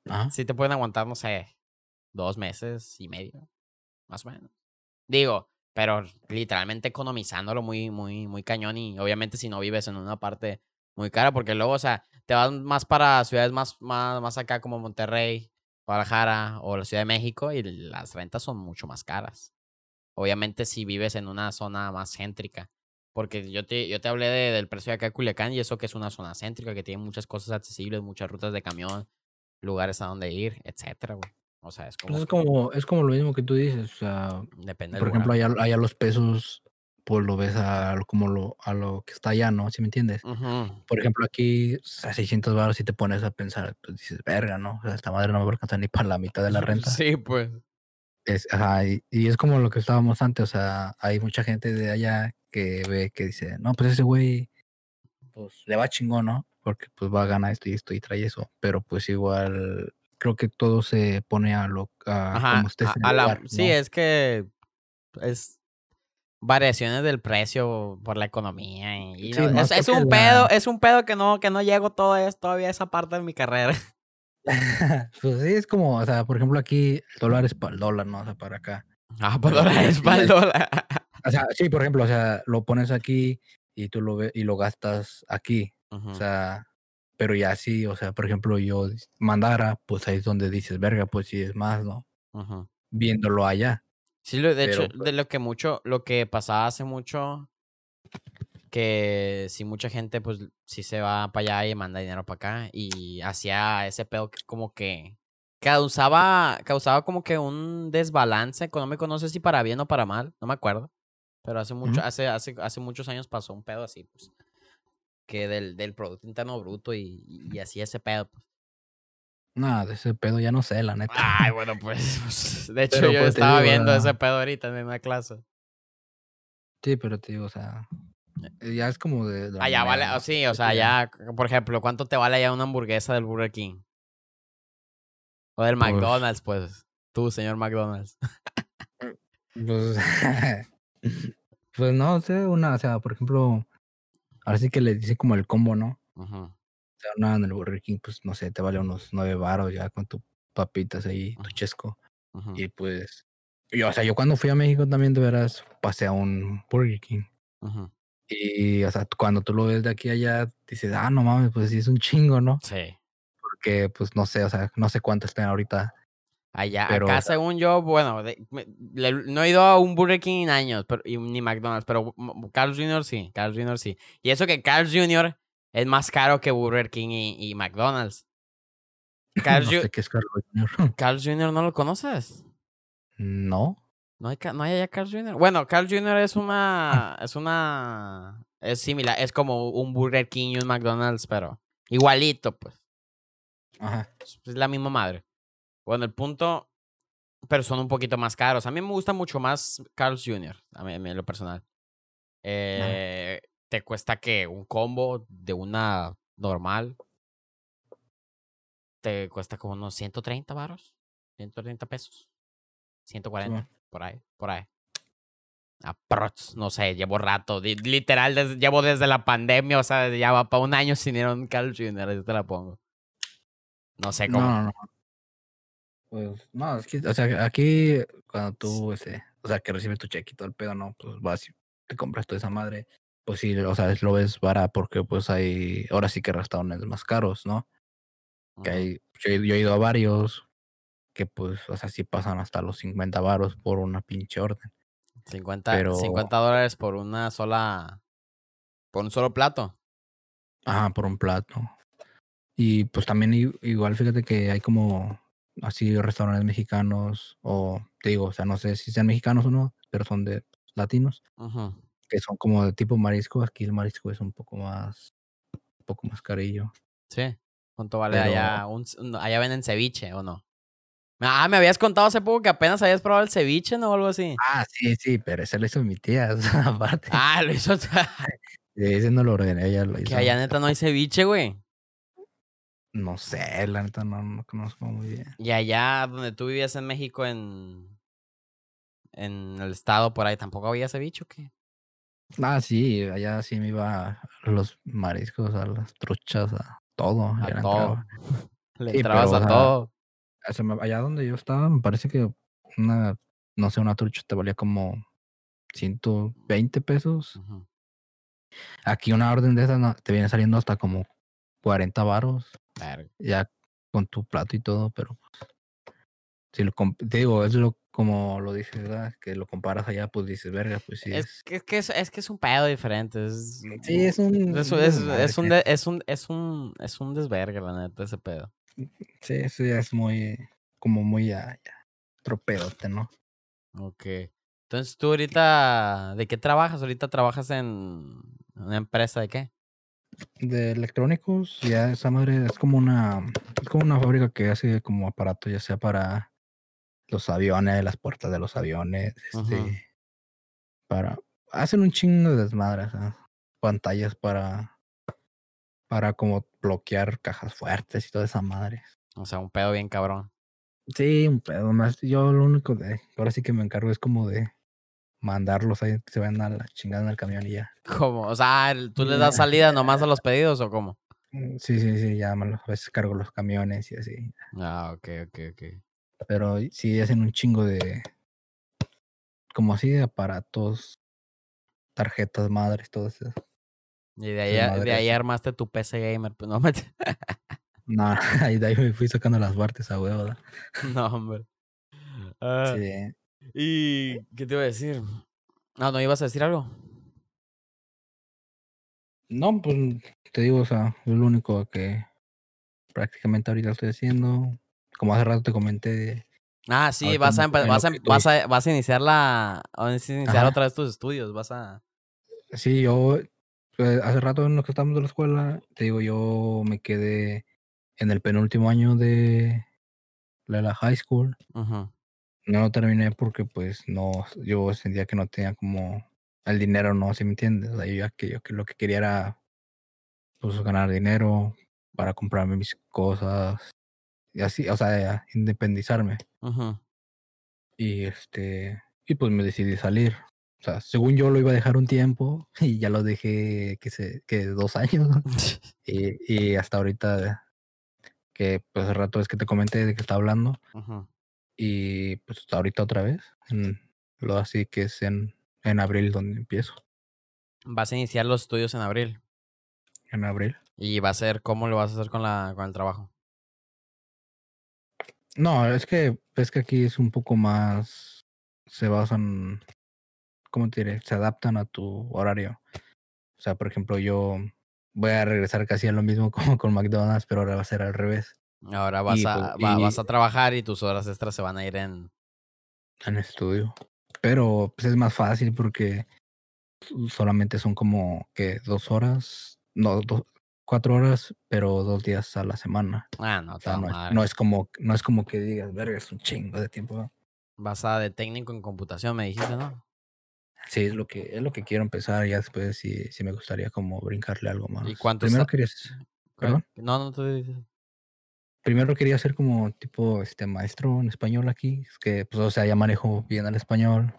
Ajá. Sí te pueden aguantar, no sé, dos meses y medio, más o menos. Digo, pero literalmente economizándolo muy, muy, muy cañón y obviamente si no vives en una parte muy cara, porque luego, o sea, te vas más para ciudades más, más, más acá como Monterrey, Guadalajara o la Ciudad de México y las rentas son mucho más caras. Obviamente si vives en una zona más céntrica. Porque yo te, yo te hablé de- del precio de acá de Culiacán y eso que es una zona céntrica, que tiene muchas cosas accesibles, muchas rutas de camión, lugares a donde ir, etcétera, güey. O sea, es como, Pues es como, es como lo mismo que tú dices. O sea, depende por ejemplo, allá, allá los pesos, pues lo ves a lo- como lo, a lo que está allá, ¿no? ¿Sí me entiendes? Por ejemplo, aquí sea, 600 baros si te pones a pensar, pues dices, verga, ¿no? O sea, esta madre no me va a alcanzar ni para la mitad de la renta. Sí, pues. Es, ajá, y, y es como lo que estábamos antes, o sea, hay mucha gente de allá que ve que dice, no, pues ese güey, pues le va chingón, ¿no? Porque pues va a ganar esto y esto y trae eso, pero pues igual creo que todo se pone a lo a Ajá. como a- a el la- sí, es que es variaciones del precio por la economía. Y, y Sí, no- más es, es un la- pedo, es un pedo que no, que no llego todo es, todavía a esa parte de mi carrera. pues sí, es como, o sea, por ejemplo, aquí el dólar es para el dólar, ¿no? O sea, para acá. Ah, Pero pues dólares aquí para el dólar. O sea, sí, por ejemplo, o sea, lo pones aquí y tú lo ves y lo gastas aquí. O sea, pero ya sí, o sea, por ejemplo, yo mandara, pues ahí es donde dices, verga, pues sí es más, ¿no? Viéndolo allá. Sí, de hecho, pues de lo que mucho, lo que pasaba hace mucho, que si mucha gente, pues, sí se va para allá y manda dinero para acá, y hacía ese pedo que como que causaba, causaba como que un desbalance económico, no sé si para bien o para mal, no me acuerdo, pero hace mucho, hace, hace, hace muchos años pasó un pedo así, pues, que del, del Producto Interno Bruto y, y así ese pedo, pues. Nada, de ese pedo ya no sé, la neta. Ay, bueno, pues, pues, de hecho Pero, yo pues, estaba digo, viendo ah, ese pedo ahorita en una clase. Sí, pero te digo, o sea, eh, ya es como de. de Allá vale, o ¿no? sí, o sea, ya- ya, por ejemplo, ¿cuánto te vale allá una hamburguesa del Burger King? O del Pues- McDonald's, pues. Tú, señor McDonald's. Pues, pues no sé, una, o sea, por ejemplo, ahora sí que le dice como el combo, ¿no? Ujú, O sea, una en el Burger King, pues no sé, te vale unos nueve baros ya con tus papitas ahí, tu chesco. Y pues, yo, o sea, yo cuando fui a México también de veras pasé a un Burger King. Y, o sea, cuando tú lo ves de aquí a allá, dices, ah, no mames, pues sí es un chingo, ¿no? Sí. porque pues no sé, o sea, no sé cuánto estén ahorita. Allá, Pero, acá según yo, bueno, de- me- le- no he ido a un Burger King en años, pero, y ni McDonald's, pero m- Carl's Jr. sí, Carl's Jr. sí. Y eso que Carl's Jr. es más caro que Burger King y, y McDonald's. Carl's, no Ju- sé qué es Carlos Jr. Carl's Jr. no lo conoces. no. No hay, no hay allá Carl's Jr. Bueno, Carl's Jr. es una, es una, es similar, es como un Burger King y un McDonald's, pero igualito, pues. Ajá. Es la misma madre. Bueno, el punto, pero son un poquito más caros. A mí me gusta mucho más Carl's Jr., a mí, a mí en lo personal. Eh, Te cuesta que un combo de una normal te cuesta como unos 130 varos, 130 pesos, 140, Simón. por ahí, por ahí. Aprox, no sé, llevo rato, literal, des- llevo desde la pandemia, o sea, ya va para un año sin ir a un Carl's Jr., yo te la pongo. No sé No, cómo. no, no. Pues, no, es que, o sea, aquí cuando tú, ese, o sea, que recibes tu cheque y todo el pedo, no, pues vas y te compras toda esa madre. Pues sí, o sea, lo ves vara porque pues hay, ahora sí que restaurantes más caros, ¿no? Que hay, yo, he- yo he ido a varios que pues, o sea, sí pasan hasta los 50 varos por una pinche orden. 50, Pero- 50 dólares por una sola. Por un solo plato. Ajá, por un plato. Y pues también igual fíjate que hay como así restaurantes mexicanos o te digo, o sea, no sé si sean mexicanos o no, pero son de latinos, que son como de tipo marisco. Aquí el marisco es un poco más, un poco más carillo. Sí. ¿Cuánto vale Pero- allá? Un- allá venden ceviche o no? Ah, me habías contado hace poco que apenas habías probado el ceviche, ¿no? O algo así. Ah, sí, sí, pero ese lo hizo mi tía, o sea, aparte. Ah, lo hizo. Ese no lo ordené, ella lo hizo. que allá neta no hay ceviche, güey. No sé, la neta no, no conozco muy bien. Y allá donde tú vivías en México, en. En el estado por ahí, ¿tampoco había ceviche o qué? Ah, sí, allá sí me iba a los mariscos, a las truchas, a todo. A ya todo. Le Sí, entrabas pero, a todo. O sea, allá donde yo estaba, me parece que una, no sé, una trucha te valía como 120 pesos. Aquí una orden de esas no, te viene saliendo hasta como 40 varos, Ya con tu plato y todo, pero pues, si lo te digo, es lo como lo dices, ¿verdad? Que lo comparas allá, pues dices, verga, pues sí. Es, Es, que- es, que es, es que es un pedo diferente. Es, sí, es un. Es, un es, un es un es un es un desvergue, la neta, ese pedo. Sí, eso ya es muy, como muy ya, ¿no? Ok. Entonces, tú ahorita, ¿de qué trabajas? Ahorita trabajas en una empresa de qué? De electrónicos, ya esa madre es como una, es como una fábrica que hace como aparato, ya sea para los aviones, las puertas de los aviones, este, para, hacen un chingo de desmadres, pantallas para, para como bloquear cajas fuertes y toda esa madre. O sea, un pedo bien cabrón. Sí, un pedo más. Yo lo único de, ahora sí que me encargo es como de mandarlos ahí, que se vayan a la chingada en el camión y ya. ¿Cómo? O sea, ¿tú les das salida nomás a los pedidos o cómo? Mm, Sí, sí, sí, ya a veces cargo los camiones y así. Ah, ok, ok, ok. Pero sí hacen un chingo de. Como así de aparatos, tarjetas madres, todo eso. Y de ahí, de ahí armaste tu PC gamer, pues no me... No, ahí de ahí me fui sacando las partes a huevo. ¿verdad? No, hombre. Ah, Sí. ¿Y qué te iba a decir? No, ¿no ibas a decir algo? No, pues te digo, o sea, es lo único que prácticamente ahorita estoy haciendo. Como hace rato te comenté, Ah, sí, vas a, vas, a, vas, a, vas a iniciar la... Vas a iniciar Ajá. otra vez tus estudios, vas a... sí, yo pues, hace rato en lo que estamos de la escuela, te digo, yo me quedé en el penúltimo año de la, la high school. Ujú. No lo terminé porque pues no, yo sentía que no tenía como el dinero, ¿no? ¿Sí me entiendes? O sea, yo ya que yo que lo que quería era pues ganar dinero para comprarme mis cosas y así, o sea, independizarme. Ujú. Y este, y pues me decidí salir. O sea, según yo lo iba a dejar un tiempo y ya lo dejé que se, que dos años. Y, y hasta ahorita que pues hace rato es que te comenté de que estaba hablando. Ujú. Y pues ahorita otra vez. en- lo así que es en, en abril donde empiezo. Vas a iniciar los estudios en abril. En abril. Y va a ser, ¿cómo lo vas a hacer con, la, con el trabajo? No, es que es que aquí es un poco más se basan ¿cómo te diré? Se adaptan a tu horario. O sea, por ejemplo, yo voy a regresar casi a lo mismo como con McDonald's, pero ahora va a ser al revés. Ahora vas, Y, a, pues, va- y- vas a trabajar y tus horas extras se van a ir en... En estudio. Pero pues es más fácil porque solamente son como que dos horas, no, dos, cuatro horas, pero dos días a la semana. Ah, no, O sea, no es, madre. no es como, no es como que digas, verga, es un chingo de tiempo. Vas a de técnico en computación, me dijiste, ¿no? Sí, es lo que, es lo que quiero empezar. Ya después sí, sí me gustaría como brincarle algo más. cuánto Primero sa- quería, ¿Cuál? perdón, No, no, dices. Primero quería ser como tipo este maestro en español aquí. Es que, pues, o sea, ya manejo bien el español.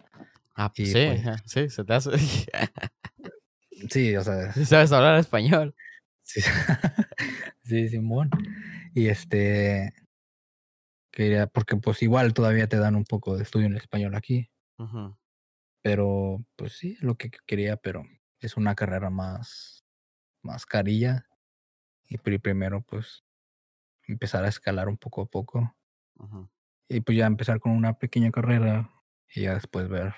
Ah, pues Y, sí, pues- sí, se te hace. Sí, o sea, sabes hablar español. Sí, sí, Simón. Y este, quería, porque pues igual todavía te dan un poco de estudio en español aquí, pero pues sí, lo que quería, pero es una carrera más, más carilla. Y pri- primero pues empezar a escalar un poco a poco y pues ya empezar con una pequeña carrera y ya después ver,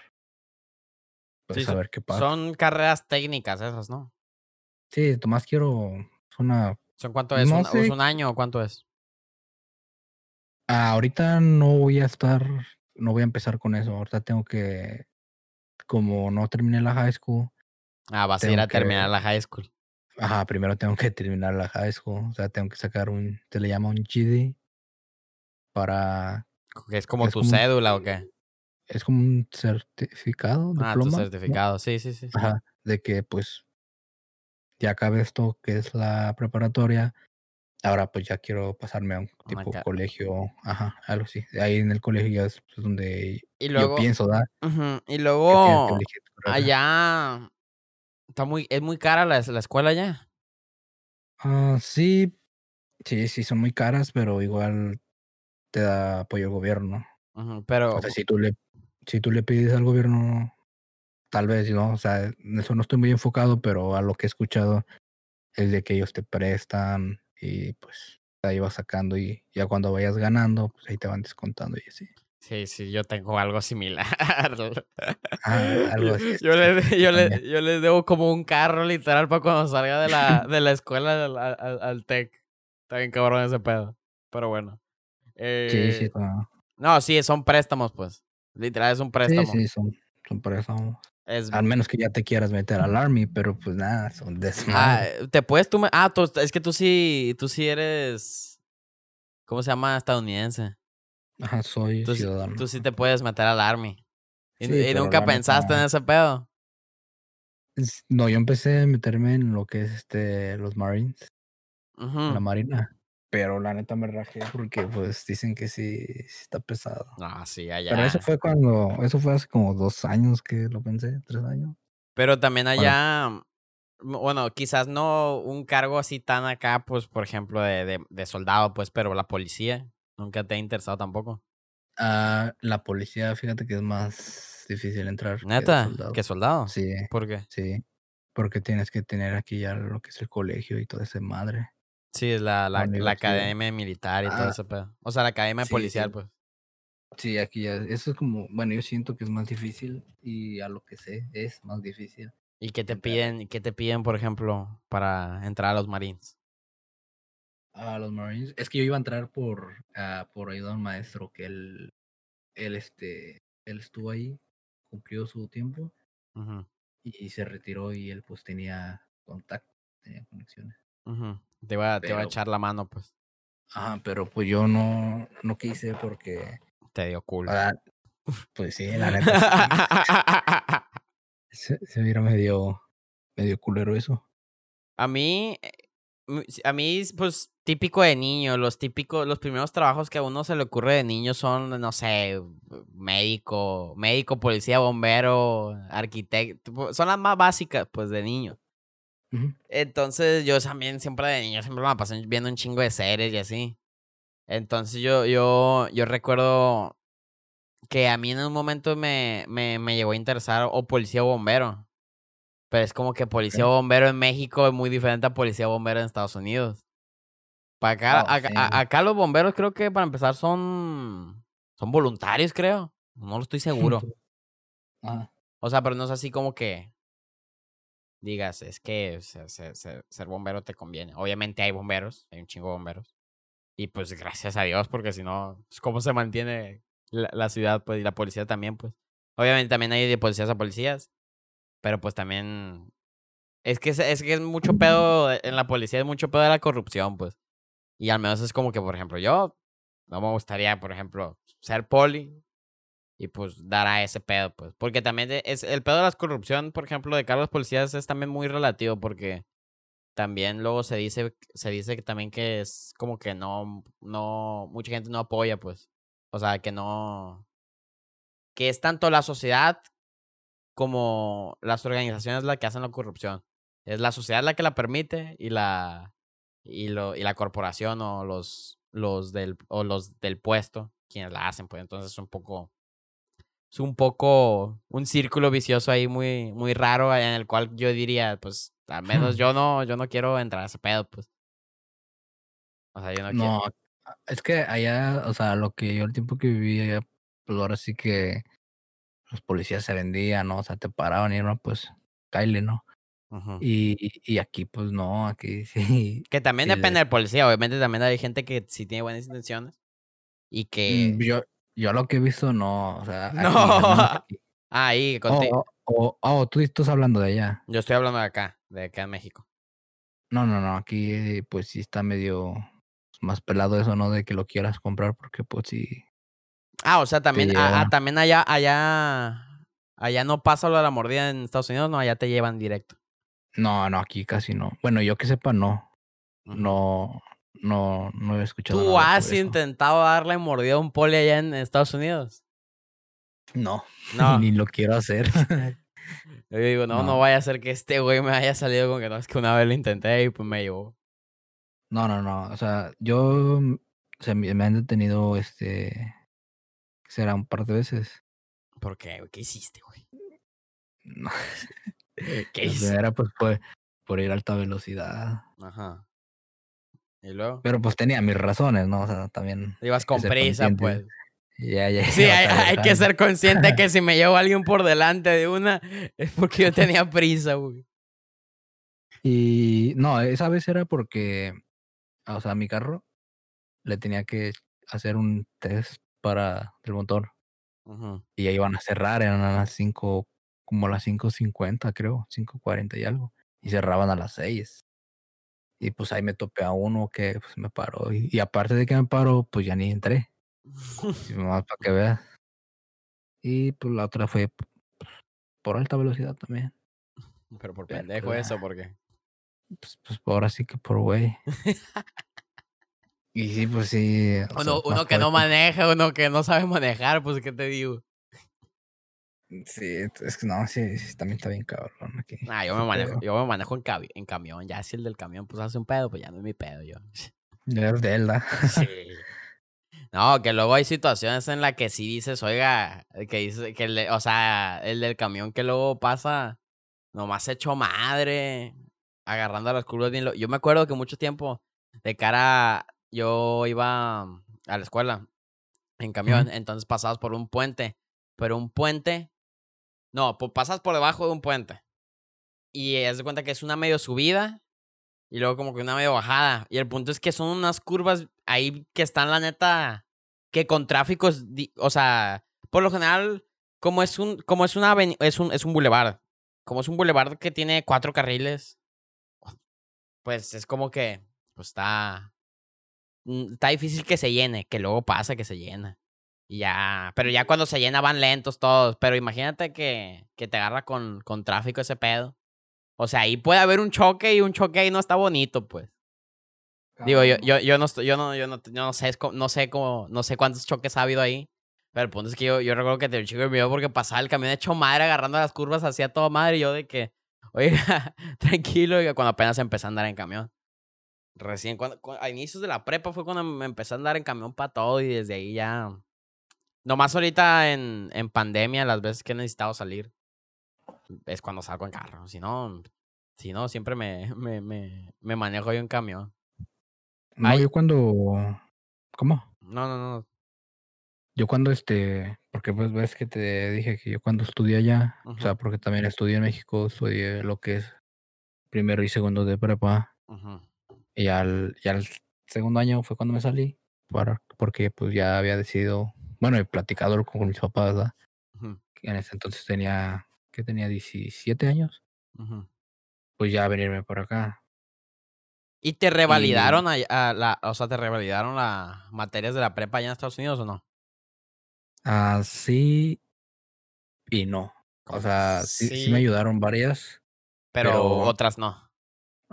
pues Sí, a ver qué pasa. Son carreras técnicas esas, ¿no? Sí, Tomás quiero una ¿Son cuánto es? No ¿Un, sé. ¿Es un año o cuánto es? Ah, ahorita no voy a estar, no voy a empezar con eso. Ahorita tengo que, como no terminé la high school, Ah, vas a ir a terminar la high school. Ajá, primero tengo que terminar la high school. O sea, tengo que sacar un, se le llama un GD para, Que es como Es tu como cédula o qué. es como un certificado, Ah, tu diploma. ¿no? certificado. Sí, sí, sí. sí. Ajá, de que pues ya acabé esto que es la preparatoria. Ahora pues ya quiero pasarme a un tipo ca- colegio, ajá, algo así. Ahí en el colegio ya es pues, donde Y yo luego, pienso, ¿da? Ujú, y Que tienes que luego tu allá está muy, es muy cara la, la escuela allá. Ah, sí, sí, sí, son muy caras, pero igual te da apoyo el gobierno. Pero, O sea, si tú le, si tú le pides al gobierno, tal vez, ¿no? O sea, en eso no estoy muy enfocado, pero a lo que he escuchado es de que ellos te prestan y pues ahí vas sacando y ya cuando vayas ganando, pues ahí te van descontando y así. Sí, sí, yo tengo algo similar. Ah, algo así. Yo, le, yo, le, también. yo les debo como un carro literal para cuando salga de la, de la escuela al, al, al TEC. Está bien cabrón ese pedo. Pero bueno. Sí, sí, Eh, no. No, sí, son préstamos, pues. Literal es un sí, préstamo. sí, son, son préstamos. Es, Al menos que ya te quieras meter al army, pero pues nada, son ah, desmadre. te puedes tú. me- Ah, tú- es que tú sí, tú sí eres. ¿Cómo se llama? Estadounidense. Ajá, soy Tú, ciudadano. tú sí te puedes meter al Army. Y, Sí, y pero nunca pensaste en ese pedo. No, yo empecé a meterme en lo que es este los Marines, la Marina. Pero la neta me rajé porque pues dicen que sí, sí está pesado. No, sí, allá. Pero eso fue cuando, eso fue hace como dos años que lo pensé, tres años. Pero también allá, m- bueno, quizás no un cargo así tan acá, pues, por ejemplo, de, de, de soldado, pues, pero la policía nunca te ha interesado tampoco. Ah, la policía, fíjate que es más difícil entrar. que Neta, soldado. que soldado. Sí, ¿Por qué? sí. Porque tienes que tener aquí ya lo que es el colegio y todo ese madre. Sí, es la, la, la academia militar y todo Ah, ese pedo. O sea, la academia sí, sí. policial, pues. Sí, aquí ya, eso es como, bueno, yo siento que es más difícil y a lo que sé es más difícil. ¿Y qué te piden, qué te piden, por ejemplo, para entrar a los Marines? A los Marines. Es que yo iba a entrar por, ah, por ayuda a un maestro que él, él, este, él estuvo ahí, cumplió su tiempo y se retiró y él pues tenía contacto, tenía conexiones. Te voy a, te voy a echar la mano, pues. Ajá, pero pues yo no, no quise porque, Te dio culo. ah, pues sí, la neta, se, se mira medio, medio culero eso. A mí, eh, a mí, es, pues, típico de niño, los típicos, los primeros trabajos que a uno se le ocurre de niño son, no sé, médico, médico, policía, bombero, arquitecto, son las más básicas, pues, de niño. Entonces, yo también siempre de niño, siempre me pasé viendo un chingo de series y así. Entonces, yo, yo, yo recuerdo que a mí en un momento me, me, me llegó a interesar o policía o bombero. Pero es como que policía o bombero en México es muy diferente a policía o bombero en Estados Unidos. Para acá, Oh, acá, sí, a- güey. acá los bomberos creo que para empezar son, son voluntarios, creo. No lo estoy seguro. Ajá. O sea, pero no es así como que digas, es que ser, ser- ser- ser bombero te conviene. Obviamente hay bomberos, hay un chingo de bomberos. Y pues gracias a Dios, porque si no, pues, ¿cómo se mantiene la, la ciudad? Pues y la policía también, pues. Obviamente también hay de policías a policías, pero pues también... Es que es, es que es mucho pedo, en la policía es mucho pedo de la corrupción, pues. Y al menos es como que, por ejemplo, yo no me gustaría, por ejemplo, ser poli y pues dar a ese pedo, pues. Porque también de- es el pedo de la corrupción, por ejemplo, de cara a los policías es también muy relativo porque también luego se dice, se dice que también que es como que no, no, mucha gente no apoya, pues. O sea, que no, que es tanto la sociedad como las organizaciones las que hacen la corrupción. Es la sociedad la que la permite y la, y lo, y la corporación o los, los del, o los del puesto quienes la hacen, pues entonces es un poco, es un poco un círculo vicioso ahí muy, muy raro en el cual yo diría, pues, al menos yo no, yo no quiero entrar a ese pedo, pues. O sea, yo no, quiero. No, es que allá, o sea, lo que yo el tiempo que viví allá, pues ahora sí que los policías se vendían, ¿no? O sea, te paraban y era pues, caile, ¿no? Y, y aquí pues no, aquí sí. Que también sí depende le- del policía, obviamente también hay gente que sí tiene buenas intenciones y que... Mm, Yo, yo lo que he visto no, o sea, No. Ah, ahí, Oh, contigo. oh, oh, oh, tú estás hablando de allá. Yo estoy hablando de acá, de acá en México. No, no, no, aquí pues sí está medio más pelado eso, ¿no? De que lo quieras comprar porque pues sí. Ah, o sea, también, ah, ah, también allá, allá, allá no pasa lo de la mordida en Estados Unidos, no, allá te llevan directo. No, no, aquí casi no. Bueno, yo que sepa, no. No, no, no he escuchado ¿Tú nada has intentado darle mordida a un poli allá en Estados Unidos? No, No. ni lo quiero hacer. Yo digo, no, no, No. vaya a ser que este güey me haya salido con que no, es que una vez lo intenté y pues me llevó. no, no, no. O sea, yo mm, o sea, me han detenido este. ¿qué será un par de veces. ¿Por qué? ¿Qué hiciste, güey? No, ¿Qué la hiciste? primera pues fue por ir a alta velocidad. Ajá. ¿Y luego? Pero pues tenía mis razones, ¿no? O sea, también. Ibas con prisa, consciente. pues. Ya, ya. Sí, hay, hay que ser consciente que si me llevo a alguien por delante de una, es porque yo tenía prisa, güey. Y no, esa vez era porque, o sea, mi carro le tenía que hacer un test para el motor Ujú. y ya iban a cerrar, eran a las 5, como a las 5.50 creo, 5.40 y algo, y cerraban a las 6. Y pues ahí me topé a uno que pues, me paró y, y aparte de que me paró, pues ya ni entré, y nomás para que veas. Y pues la otra fue por alta velocidad también. Pero por pendejo pues, eso, porque. Pues, pues ahora sí que por güey. Y sí, pues sí. sea, Uno, más que no maneja, uno que no sabe manejar, pues, ¿qué te digo? Sí, es que no, sí, sí, también está bien cabrón aquí. Ah, yo me manejo, yo me manejo en, cabi- en camión. Ya si el del camión pues hace un pedo, pues ya no es mi pedo yo. Ya es de él, ¿da? Sí. No, que luego hay situaciones en las que sí dices, oiga, que dice, que le, o sea, el del camión que luego pasa, nomás hecho madre, agarrando las curvas bien. lo- Yo me acuerdo que mucho tiempo, de cara, yo iba a la escuela en camión, entonces pasabas por un puente, pero un puente, no, pues pasas por debajo de un puente. Y haz de cuenta que es una medio subida y luego como que una medio bajada. Y el punto es que son unas curvas ahí que están la neta que con tráfico es o sea, por lo general como es un como es una es un es un bulevar. Como es un bulevar que tiene cuatro carriles, pues es como que pues está mm, está difícil que se llene, que luego pasa que se llena. Ya, pero ya cuando se llena van lentos todos, pero imagínate que que te agarra con con tráfico ese pedo. O sea, ahí puede haber un choque y un choque ahí no está bonito, pues. Digo, yo, yo, yo no yo no, yo no, yo no sé, no sé cómo, no sé cuántos choques ha habido ahí. Pero el punto es que yo, yo recuerdo que te chico miedo porque pasaba el camión hecho madre agarrando las curvas hacia todo madre y yo de que, oiga, tranquilo, oiga, cuando apenas empecé a andar en camión. Recién, cuando, cu- a inicios de la prepa fue cuando me empecé a andar en camión para todo y desde ahí ya. Nomás ahorita en, en pandemia, las veces que he necesitado salir, es cuando salgo en carro. Si no, si no, siempre me, me, me, me manejo yo en camión. No, Ay. yo cuando. ¿Cómo? No, no, no. Yo cuando este. Porque pues ves que te dije que yo cuando estudié allá. O sea, porque también estudié en México, estudié lo que es primero y segundo de prepa. Y al, y al segundo año fue cuando me salí. Para, porque pues ya había decidido. Bueno, he platicado con mis papás, ¿verdad? En ese entonces tenía. que tenía 17 años. Pues ya venirme por acá. ¿Y te revalidaron a, a la, o sea, te revalidaron las materias de la prepa allá en Estados Unidos o no? Así. y no. O sea, sí, sí sí, me ayudaron varias. pero, pero- otras no.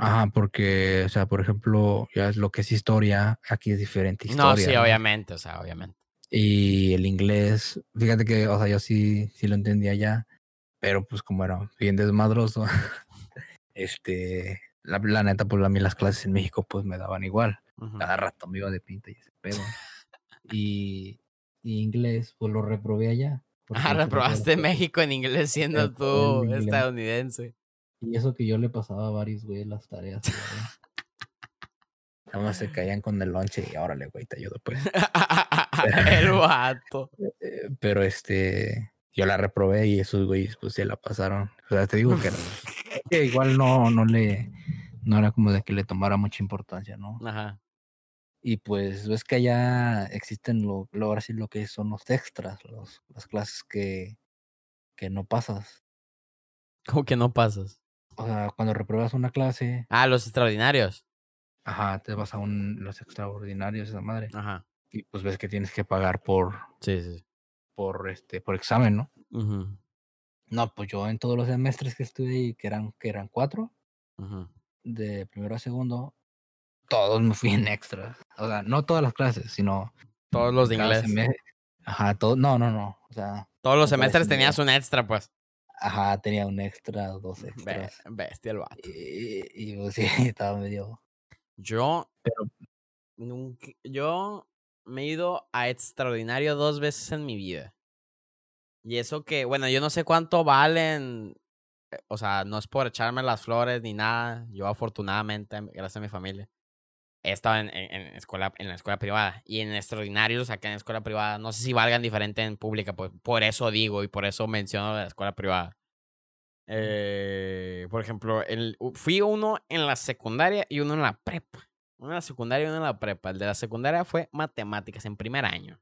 Ajá, porque, o sea, por ejemplo, ya es lo que es historia, aquí es diferente No, historia. sí, obviamente, o sea, obviamente. Y el inglés, fíjate que, o sea, yo sí, sí lo entendía ya, pero pues como era bien desmadroso, este, la, la neta, pues a mí las clases en México pues me daban igual. Cada rato me iba de pinta y ese pedo. y, y inglés, pues lo reprobé allá. Ah, reprobaste México en inglés siendo tú inglés. estadounidense. Y eso que yo le pasaba a varios, güey, las tareas. Nada más se caían con el lonche y órale, güey, te ayudo, pues. el vato. Eh, pero este, yo la reprobé y esos güeyes, pues se la pasaron. O sea, te digo que, que igual no, no le, no era como de que le tomara mucha importancia, ¿no? Ajá. Y pues ves que allá existen lo, lo ahora sí lo que son los extras, los, las clases que, que no pasas. ¿Cómo que no pasas? O sea, cuando repruebas una clase, Ah, los extraordinarios. Ajá, te vas a un, los extraordinarios, esa madre. Ajá. Y pues ves que tienes que pagar por, Sí, sí. por este, por examen, ¿no? No, pues yo en todos los semestres que estuve ahí, que eran, que eran cuatro, de primero a segundo, todos me fui en extras. O sea, no todas las clases, sino Todos los de inglés. Ajá, todo, no, no, no. O sea, Todos los semestres semestre. tenías un extra, pues. ajá, tenía un extra, dos Be- extras. bestia el vato. Y, y pues sí, estaba medio. Yo Pero- nunca, yo me he ido a extraordinario dos veces en mi vida. Y eso que, bueno, yo no sé cuánto valen. eh, O sea, no es por echarme las flores ni nada. Yo afortunadamente, gracias a mi familia, he estado en, en- en escuela, en la escuela privada. Y en extraordinarios acá en escuela privada, no sé si valgan diferente en pública, pues por eso digo y por eso menciono la escuela privada. Eh, por ejemplo, el, fui uno en la secundaria y uno en la prepa. Uno en la secundaria y uno en la prepa. El de la secundaria fue matemáticas en primer año.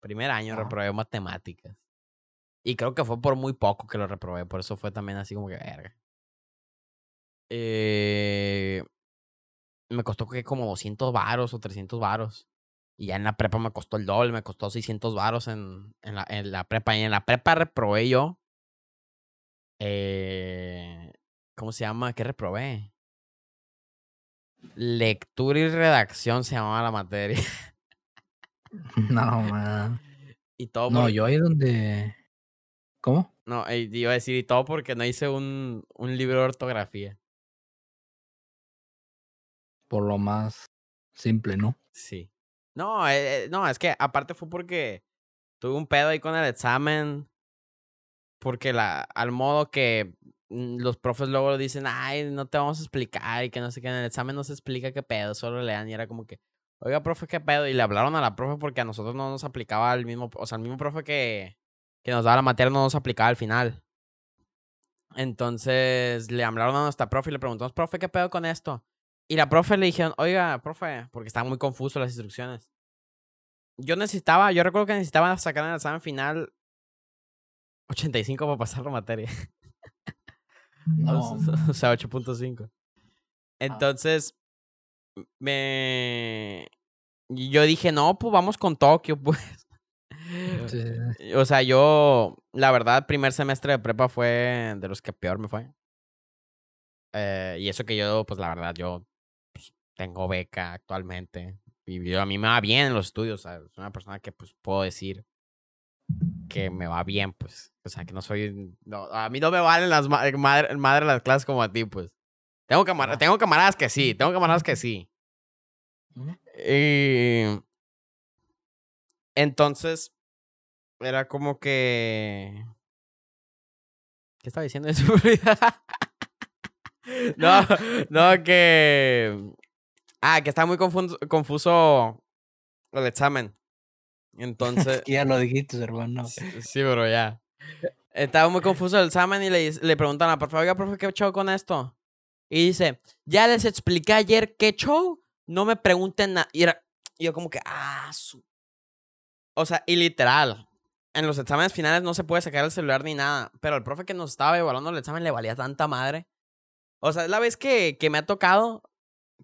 Primer año reprobé matemáticas. Y creo que fue por muy poco que lo reprobé. Por eso fue también así como que verga. Eh, me costó que como 200 varos o 300 varos. Y ya en la prepa me costó el doble. Me costó 600 varos en, en, la, en la prepa. Y en la prepa reprobé yo. Eh, ¿Cómo se llama? ¿Qué reprobé? Lectura y redacción se llamaba la materia. No, man. Y todo No, por- yo ahí donde. ¿Cómo? No, iba a decir y todo porque no hice un, un libro de ortografía. Por lo más simple, ¿no? Sí. No, eh, eh, no, es que aparte fue porque tuve un pedo ahí con el examen. Porque la, al modo que mm, los profes luego dicen, ay, no te vamos a explicar y que no sé qué, en el examen no se explica qué pedo, solo lean y era como que, oiga, profe, qué pedo. Y le hablaron a la profe porque a nosotros no nos aplicaba el mismo, o sea, el mismo profe que, que nos daba la materia no nos aplicaba al final. Entonces le hablaron a nuestra profe y le preguntamos, profe, ¿qué pedo con esto? Y la profe le dijeron, oiga, profe, porque estaban muy confusos las instrucciones. Yo necesitaba, yo recuerdo que necesitaba sacar en el examen final 85 para pasar la materia. No. O sea, 8.5. Entonces, me... Yo dije, no, pues vamos con Tokio, pues. Sí, O sea, yo, la verdad, primer semestre de prepa fue de los que peor me fue. Eh, y eso que yo, pues la verdad, yo pues, tengo beca actualmente. Y yo- a mí me va bien en los estudios. o sea, soy una persona que, pues, puedo decir que me va bien, pues. O sea, que no soy... no, a mí no me valen las ma- madre, madre las clases como a ti, pues. Tengo, camar- tengo camaradas que sí, tengo camaradas que sí. Y entonces era como que. ¿Qué estaba diciendo eso? no, no, que. Ah, que estaba muy confuso, confuso el examen. Entonces. ya lo dijiste, hermano. Sí, bro, ya. Estaba muy confuso el examen y le, le preguntan a la profe, oiga, profe, ¿qué show con esto? Y dice, ya les expliqué ayer qué show, no me pregunten nada. Y, era, y yo como que, ah, su... O sea, y literal, en los exámenes finales no se puede sacar el celular ni nada, pero el profe que nos estaba evaluando el examen le valía tanta madre. O sea, es la vez que, que me ha tocado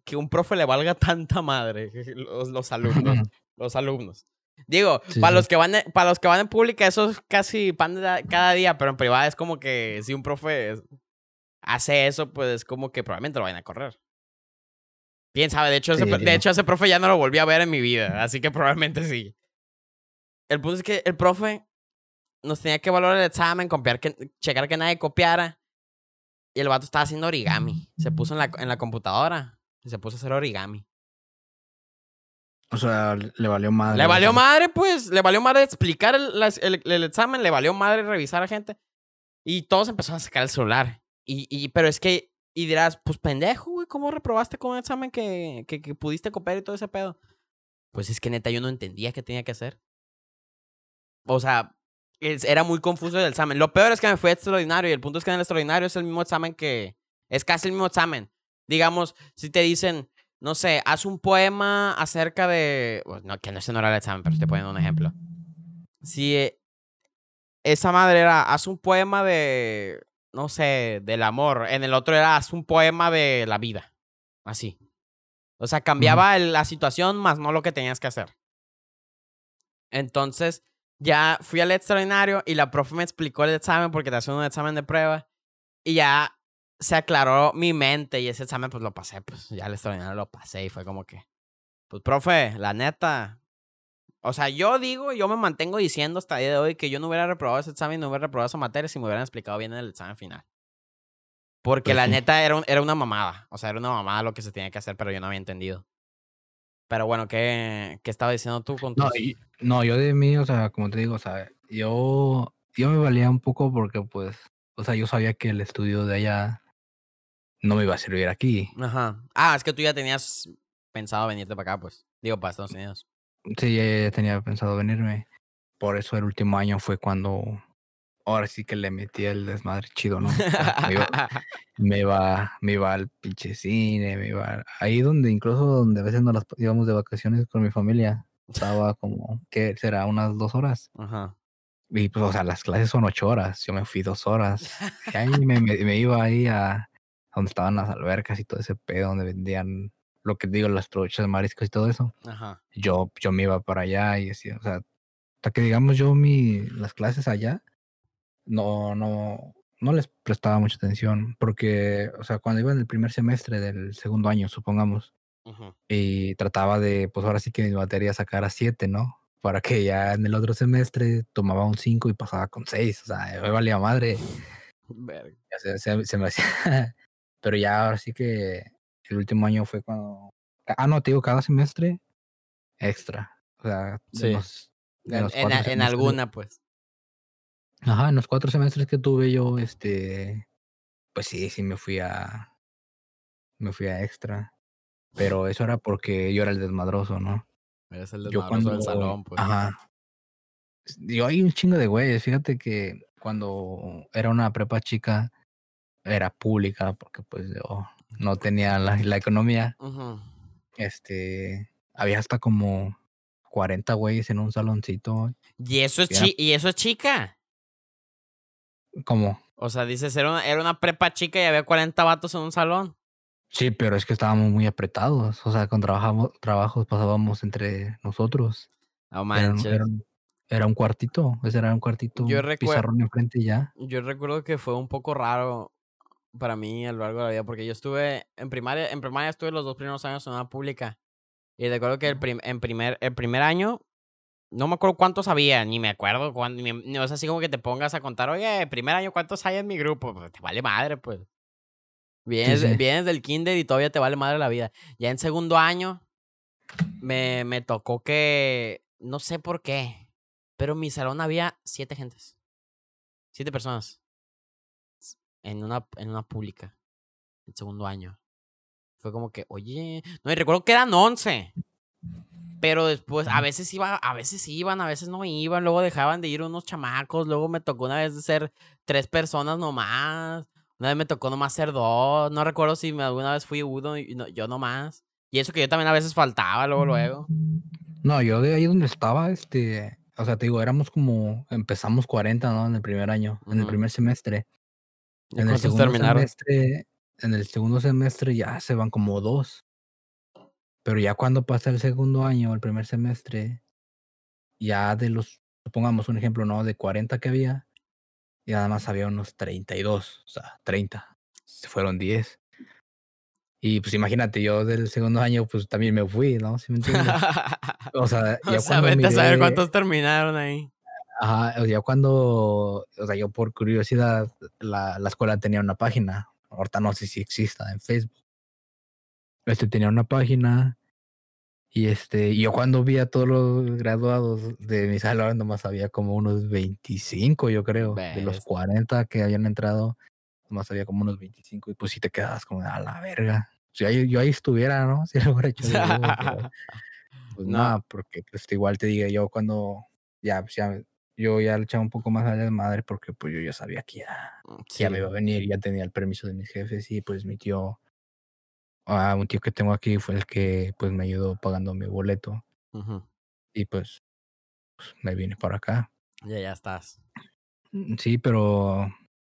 que un profe le valga tanta madre, los, los alumnos, los alumnos. Digo, para los que van para los que van en pública eso es casi pan de cada día, pero en privada es como que si un profe hace eso, pues es como que probablemente lo vayan a correr. Quién sabe, de hecho, ese, de hecho ese profe ya no lo volví a ver en mi vida, así que probablemente sí. El punto es que el profe nos tenía que evaluar el examen, copiar que, checar que nadie copiara. Y el vato estaba haciendo origami. Se puso en la, en la computadora y se puso a hacer origami. O sea, le valió madre. Le valió madre, pues. Le valió madre explicar el, el, el, examen, le valió madre revisar a gente. Y todos empezaron a sacar el celular. Y, y, pero es que, y dirás, pues pendejo, güey, ¿cómo reprobaste con un examen que, que, que, pudiste copiar y todo ese pedo? Pues es que neta yo no entendía qué tenía que hacer. O sea, era muy confuso el examen. Lo peor es que me fue extraordinario y el punto es que en el extraordinario es el mismo examen que... Es casi el mismo examen. Digamos, si te dicen, no sé, haz un poema acerca de... no, que no sé no era el examen, pero estoy poniendo un ejemplo. Si eh, esa madre era, haz un poema de, no sé, del amor. En el otro era, haz un poema de la vida. Así. O sea, cambiaba la situación más no lo que tenías que hacer. Entonces, ya fui al extraordinario y la profe me explicó el examen porque te hacen un examen de prueba y ya se aclaró mi mente y ese examen pues lo pasé, pues ya el extraordinario lo pasé y fue como que, pues profe, la neta, o sea, yo digo, yo me mantengo diciendo hasta el día de hoy que yo no hubiera reprobado ese examen, no hubiera reprobado esa materia si me hubieran explicado bien en el examen final. Porque pues la neta era, era una mamada, o sea, era una mamada lo que se tenía que hacer, pero yo no había entendido. Pero bueno, ¿qué, qué estaba diciendo tú con no, no, yo de mí, o sea, como te digo, o sea, yo, yo me valía un poco porque, pues, o sea, yo sabía que el estudio de allá no me iba a servir aquí. Ajá. Ah, es que tú ya tenías pensado venirte para acá, pues. Digo, para Estados Unidos. Sí, ya tenía pensado venirme. Por eso el último año fue cuando ahora sí que le metí el desmadre chido, ¿no? me, iba, me, iba, al pinche cine, me iba ahí donde incluso donde a veces nos íbamos de vacaciones con mi familia. Estaba como, ¿qué será? Unas dos horas. Ajá. Y pues, o sea, las clases son ocho horas. Yo me fui dos horas. Y ahí me, me, iba ahí a donde estaban las albercas y todo ese pedo, donde vendían lo que digo, las trochas, mariscos y todo eso. Ajá. Yo, yo me iba para allá y decía, o sea, hasta que digamos yo mi, las clases allá, no, no, no les prestaba mucha atención, porque, o sea, cuando iba en el primer semestre del segundo año, supongamos, y trataba de, pues ahora sí que mi materia sacara siete, ¿no? Para que ya en el otro semestre tomaba un cinco y pasaba con seis, o sea, me valía madre. Se, se, se, me hacía... Pero ya ahora sí que el último año fue cuando... Ah, no, te digo, cada semestre extra. O sea, sí. en, en alguna, pues. Ajá, en los cuatro semestres que tuve yo, este, pues sí, sí me fui a, me fui a extra. Pero eso era porque yo era el desmadroso, ¿no? Eres el desmadroso yo cuando, del salón, pues. Ajá. Yo hay un chingo de güeyes. Fíjate que cuando era una prepa chica, era pública, porque pues yo no tenía la, la economía. Este, había hasta como 40 güeyes en un saloncito. ¿Y eso es, chi ¿y eso es chica? ¿Cómo? O sea, dices, era una, era una prepa chica y había 40 vatos en un salón. Sí, pero es que estábamos muy apretados. O sea, con trabajamos, trabajos pasábamos entre nosotros. No manches. Era, un cuartito. Ese era un cuartito. Yo pizarrón enfrente ya. Yo recuerdo que fue un poco raro para mí a lo largo de la vida, porque yo estuve en primaria, en primaria estuve los dos primeros años en una pública. Y recuerdo que el, en primer, el primer año no me acuerdo cuántos había, ni me acuerdo cuándo. Ni, o es así como que te pongas a contar, oye, primer año, ¿cuántos hay en mi grupo? Pues te vale madre, pues. Vienes, vienes del kinder y todavía te vale madre la vida. Ya en segundo año me, me tocó que, no sé por qué, pero en mi salón había siete gentes. Siete personas. En una, en una pública. En segundo año. fue como que, oye, no, y recuerdo que eran 11. Pero después, a veces iba, a veces iban, a veces no iban, luego dejaban de ir unos chamacos, luego me tocó una vez de ser tres personas nomás, una vez me tocó nomás ser dos, no recuerdo si alguna vez fui uno y no- yo nomás. Y eso que yo también a veces faltaba luego, luego. No, yo de ahí donde estaba, este, o sea, te digo, éramos como, empezamos 40, ¿no? En el primer año, en el primer semestre. ¿Y En el segundo terminaron? semestre, en el segundo semestre ya se van como dos. Pero ya cuando pasa el segundo año, el primer semestre, ya de los, pongamos un ejemplo, ¿no? De 40 que había, y nada más había unos 32, o sea, 30. Se fueron 10. Y pues imagínate, yo del segundo año, pues también me fui, ¿no? ¿Sí me entiendes? O sea, o ya sea, cuando vete a saber miré- cuántos terminaron ahí. Ajá, o sea, cuando, o sea, yo por curiosidad, la, la escuela tenía una página, ahorita no sé si exista en Facebook. Este tenía una página y este, yo cuando vi a todos los graduados de mi salón, nomás había como unos 25, yo creo, de los Ves. 40 que habían entrado, nomás había como unos 25 y pues si te quedas como a la verga. Si ahí- yo ahí estuviera, ¿no? Si lo hubiera hecho huevo, pero pues No. nada, porque pues igual te diga yo cuando ya, pues, ya yo ya le echaba un poco más a la madre porque pues yo ya sabía que ya, ya me iba a venir, ya tenía el permiso de mis jefes y pues mi tío, ah, un tío que tengo aquí fue el que pues me ayudó pagando mi boleto y pues, pues, me vine para acá. Ya, ya estás. Mm, Sí, pero,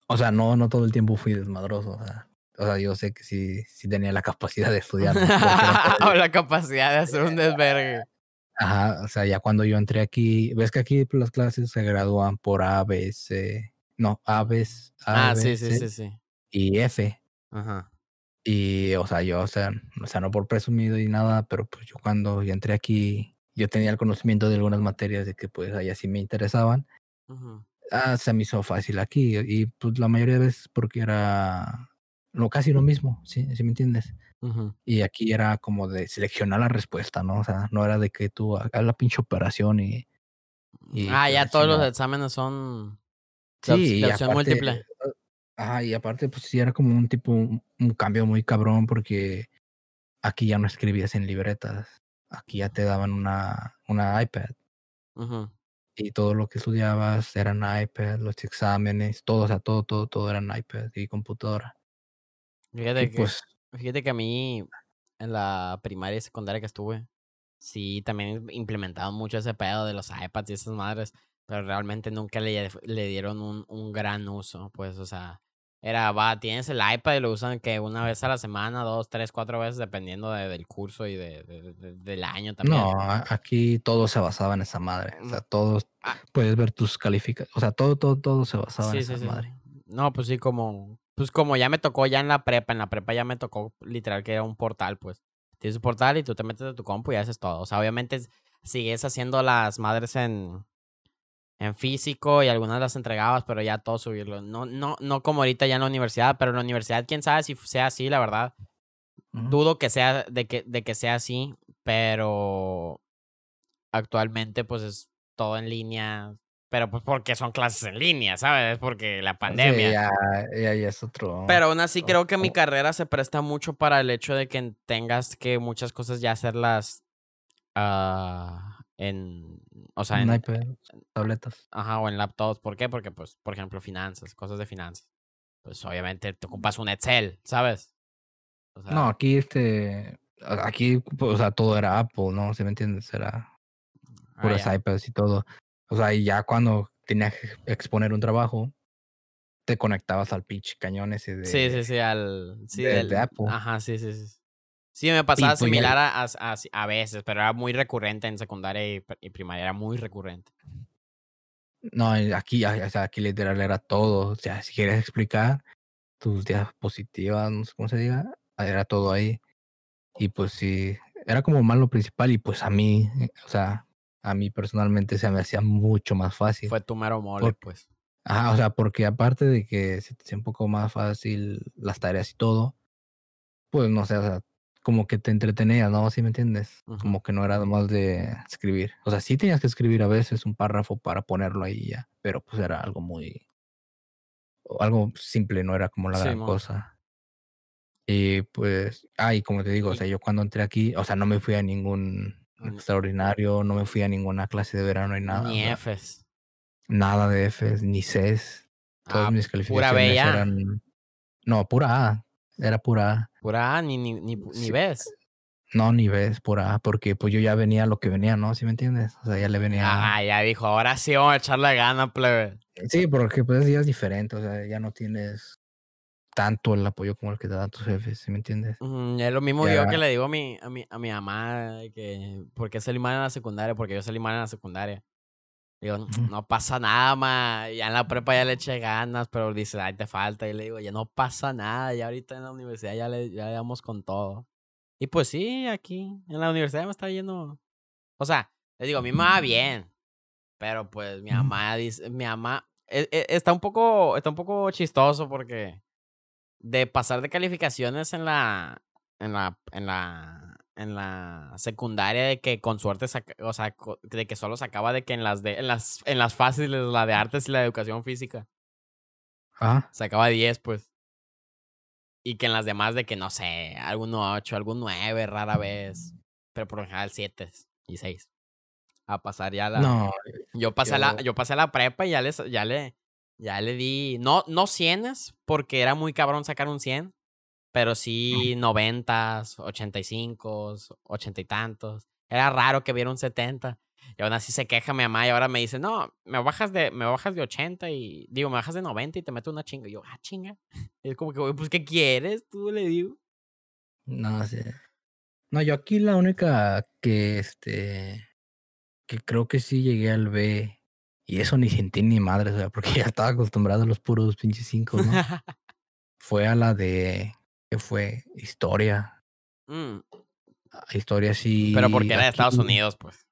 o sea, no, no todo el tiempo fui desmadroso, o sea, o sea, yo sé que sí, sí tenía la capacidad de estudiar. o la capacidad de hacer un desvergue. Ajá, o sea, ya cuando yo entré aquí, ves que aquí las clases se gradúan por A, B, C, no, A, B, C, A, Ah, B, sí, sí, C sí, sí. y F. Ajá. Y, o sea, yo, o sea, o sea, no por presumido y nada, pero pues yo cuando yo entré aquí, yo tenía el conocimiento de algunas materias de que pues allá sí me interesaban. Ujú. Ah, se me hizo fácil aquí y pues la mayoría de veces porque era lo casi lo mismo, ¿sí? ¿Sí me entiendes? Y aquí era como de seleccionar la respuesta, ¿no? O sea, no era de que tú hagas la pinche operación y... y ah, ya todos los exámenes son Sí, de opción aparte, múltiple. Ajá, y aparte, pues sí era como un tipo, un, un cambio muy cabrón porque aquí ya no escribías en libretas, aquí ya te daban una, una iPad y todo lo que estudiabas eran iPad, los exámenes, todo, o sea, todo, todo, todo eran iPad y computadora. Fíjate Y que, pues, fíjate que a mí en la primaria y secundaria que estuve, sí, también implementaron mucho ese pedo de los iPads y esas madres, pero realmente nunca le, le dieron un, un gran uso, pues, o sea, era, va, tienes el iPad y lo usan que una vez a la semana, dos, tres, cuatro veces, dependiendo de- del curso y de, de- de- del año también. no, aquí todo se basaba en esa madre, o sea, Mm. todo, Ah. puedes ver tus calificaciones, o sea, todo, todo, todo se basaba en Sí, esa sí. madre. No, pues sí, como, pues como ya me tocó ya en la prepa, en la prepa ya me tocó literal que era un portal, pues. Tienes un portal y tú te metes a tu compu y haces todo. O sea, obviamente es- sigues haciendo las madres en, en físico y algunas las entregabas, pero ya todo subirlo. No, no, no como ahorita ya en la universidad, pero en la universidad, quién sabe si sea así, la verdad. Dudo que sea, de que, de que sea así, pero actualmente pues es todo en línea. Pero pues porque son clases en línea, ¿sabes? Es porque la Sí, pandemia. ya, ya, ya es otro. Pero aún así creo que mi carrera se presta mucho para el hecho de que tengas que muchas cosas ya hacerlas ah, en, o sea, un en, iPad, tabletas. ajá, o en laptops. ¿Por qué? Porque, pues, por ejemplo, finanzas, cosas de finanzas. Pues obviamente te ocupas un Excel, ¿sabes? O sea, No, aquí este, aquí, pues, o sea, todo era Apple, ¿no? ¿Sí me entiendes? Era ah, puras ya. iPads y todo. O sea, y ya cuando tenías que exponer un trabajo, te conectabas al pinche cañón ese de... Sí, sí, sí, al, sí, de- del- de Apple. ajá, sí, sí, sí. Sí, me pasaba pues, similar a, a, a- a veces, pero era muy recurrente en secundaria y, y primaria, era muy recurrente. No, aquí, o sea, aquí literal era todo. O sea, si quieres explicar tus diapositivas, no sé cómo se diga, era todo ahí. Y pues sí, era como más lo principal y pues a mí, eh, o sea, a mí personalmente se me hacía mucho más fácil. Fue tu mero mole, Por- pues. Ajá, o sea, porque aparte de que se te hacía un poco más fácil las tareas y todo, pues no sé, o sea, como que te entretenía, ¿no? ¿Sí me entiendes? Como que no era más de escribir. O sea, sí tenías que escribir a veces un párrafo para ponerlo ahí ya, pero pues era algo muy... algo simple, no era como la gran cosa. Y pues, ah, y como te digo, o sea, yo cuando entré aquí, o sea, no me fui a ningún. Extraordinario, no me fui a ninguna clase de verano y nada. o Ni sea, Fs. nada de Fs, ni Cs. Todas Ah, mis pura calificaciones B eran. No, pura A. Era pura A. Pura A, ni, ni, ni, ni ves. No, ni ves pura A, porque pues yo ya venía lo que venía, ¿no? ¿Sí me entiendes? O sea, ya le venía. Ah, ya dijo, ahora sí vamos a echarle gana, plebe. Sí, porque pues ya es diferente, o sea, ya no tienes tanto el apoyo como el que te dan tus jefes, ¿sí me entiendes? Mm, es lo mismo yo que le digo a mi, a mi, a mi mamá que por qué salí mal en la secundaria, porque yo salí mal en la secundaria. Digo, no pasa nada, ma. Ya en la prepa ya le eché ganas, pero dice, ay, te falta. Y le digo, ya no pasa nada, ya ahorita en la universidad ya le, ya le damos con todo. Y pues sí, aquí, en la universidad me está yendo. O sea, les digo, a mí me va bien. Pero pues mi mamá dice, mi mamá e- e- está un poco, está un poco chistoso porque de pasar de calificaciones en la, en la, en la, en la secundaria de que con suerte, saca- o sea, de que solo sacaba de que en las de, en las, en las fáciles, la de artes y la de educación física, Ah, sacaba 10, pues. Y que en las demás de que, no sé, algún 8, algún 9, rara vez. Pero por lo general 7 y 6. A pasar ya la... no, Yo pasé, la, Yo- yo pasé la prepa y ya, les, ya, le, ya le di. No, no cienes, porque era muy cabrón sacar un 100. Pero sí noventas, ochenta y cinco, ochenta y tantos. Era raro que viera un 70. Y aún así se queja mi mamá y ahora me dice, no, me bajas de, me bajas de 80 y digo, me bajas de 90 y te meto una chinga. Y yo, ah, chinga. Y es como que, pues, ¿qué quieres? Tú le digo. no sé. No, yo aquí la única que este que creo que sí llegué al B y eso ni sentí ni madre, o sea, porque ya estaba acostumbrado a los puros pinches cinco, ¿no? fue a la de que fue historia. Mm, Historia sí. pero porque era de Estados Unidos, pues.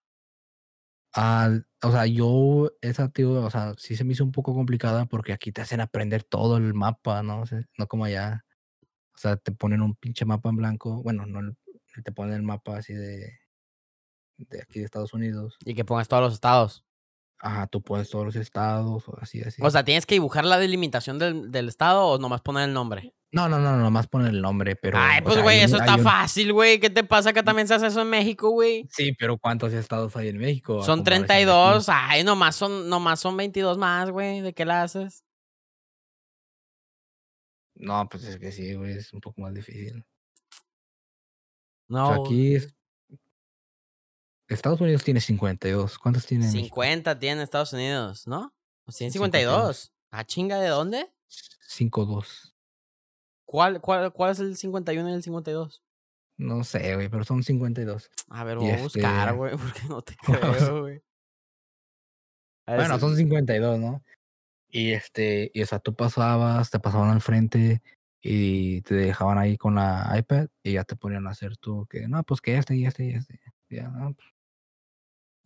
Ah, o sea, yo, esa, tío, o sea, sí se me hizo un poco complicada porque aquí te hacen aprender todo el mapa, ¿no? O sea, no como allá. O sea, te ponen un pinche mapa en blanco. Bueno, no te ponen el mapa así de, de aquí de Estados Unidos. Y que pongas todos los estados. Ajá, tú pones todos los estados o así, así. O sea, ¿tienes que dibujar la delimitación del, del estado o nomás poner el nombre? no, no, no, nomás ponen el nombre, pero. Ay, pues, güey, eso está un- fácil, güey. ¿Qué te pasa que también se hace eso en México, güey? Sí, pero ¿cuántos estados hay en México? Son comparación de aquí? 32. Ay, nomás son, nomás son 22 más, güey. ¿De qué la haces? No, pues es que sí, güey, es un poco más difícil. No. O sea, aquí es... Estados Unidos tiene 52. ¿Cuántos tiene? México? 50 tiene Estados Unidos, ¿no? Pues tiene Sí, 52. ¿Ah, chinga de dónde? 5-2. ¿Cuál, cuál, ¿Cuál es el 51 y el 52? No sé, güey, pero son 52. A ver, Y voy a buscar, este- güey, porque no te creo, güey. A Bueno, si- son 52, ¿no? Y este, y o sea, tú pasabas, te pasaban al frente y te dejaban ahí con la iPad y ya te ponían a hacer tú que, no, pues que este y este y este. Ya, no, pues.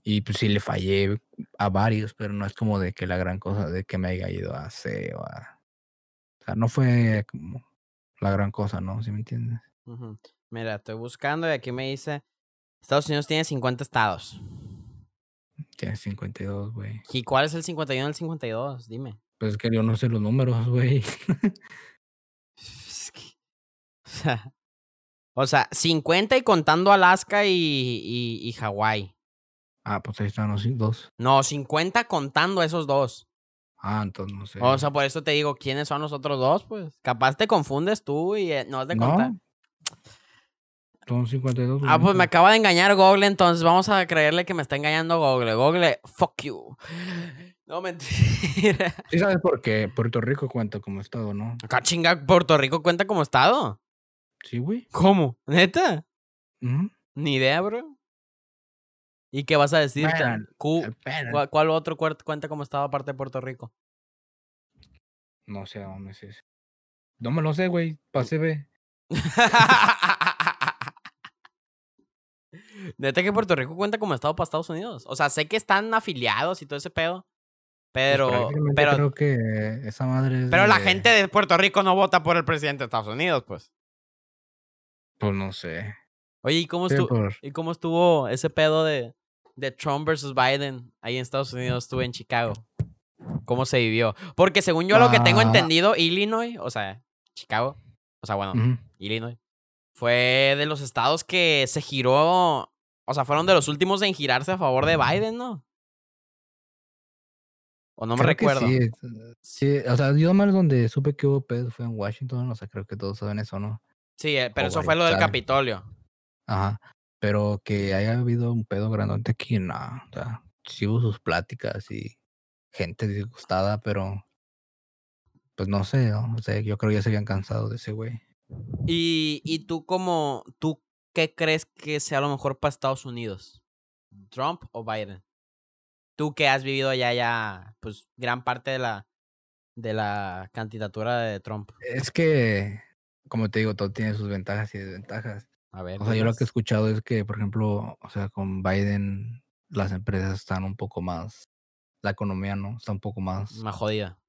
Y pues sí le fallé a varios, pero no es como de que la gran cosa de que me haya ido a C o a... O sea, no fue como la gran cosa, ¿no? ¿Sí me entiendes? Mira, estoy buscando y aquí me dice: Estados Unidos tiene 50 estados. Tienes 52, güey. ¿Y cuál es el 51 y el 52? Dime. Pues es que yo no sé los números, güey. Es que- O sea, o sea, 50 y contando Alaska y, y, y Hawái. Ah, pues ahí están los dos. No, 50 contando esos dos. Ah, entonces no sé. O sea, por eso te digo, ¿quiénes son los otros dos? Pues capaz te confundes tú y eh, no has de contar. no. Son 52. Ah, pues me acaba de engañar Google, entonces vamos a creerle que me está engañando Google. Google, fuck you. No, mentira. Sí sabes por qué Puerto Rico cuenta como estado, ¿no? Acá chinga, Puerto Rico cuenta como estado. Sí, güey. ¿Cómo? ¿Neta? Ni idea, bro. ¿Y qué vas a decir? Cu-. ¿Cuál, cuál otro cuenta como estado aparte de Puerto Rico? No sé dónde es ese. No me lo sé, güey. Pase, ve. Neta que Puerto Rico cuenta como estado para Estados Unidos. O sea, sé que están afiliados y todo ese pedo. Pues Pero, prácticamente pero, creo que esa madre es pero la gente de Puerto Rico no vota por el presidente de Estados Unidos, pues. Pues no sé. Oye, ¿y cómo Sí, estuvo, por- ¿y cómo estuvo ese pedo de, de Trump versus Biden ahí en Estados Unidos? Estuve en Chicago. ¿Cómo se vivió? Porque según yo lo que tengo Ah. entendido, Illinois, o sea, Chicago, O sea, bueno. Illinois. Fue de los estados que se giró. O sea, fueron de los últimos en girarse a favor de Biden, ¿no? O no me Creo recuerdo. Sí, sí, o sea, yo más donde supe que hubo pedo fue en Washington, o sea, creo que todos saben eso, ¿no? Sí, eh, pero O eso fue lo del Capitolio. Ajá. Pero que haya habido un pedo grandote aquí, no. O sea, sí hubo sus pláticas y gente disgustada, pero pues no sé, ¿no? O sea, yo creo que ya se habían cansado de ese güey. Y, y tú como, ¿tú qué crees que sea lo mejor para Estados Unidos? ¿Trump o Biden? Tú que has vivido allá ya, pues, gran parte de la, de la candidatura de Trump. Es que, como te digo, todo tiene sus ventajas y desventajas. A ver. O sea, yo lo que he escuchado es que, por ejemplo, o sea, con Biden las empresas están un poco más, la economía, ¿no? Está un poco más Más jodida.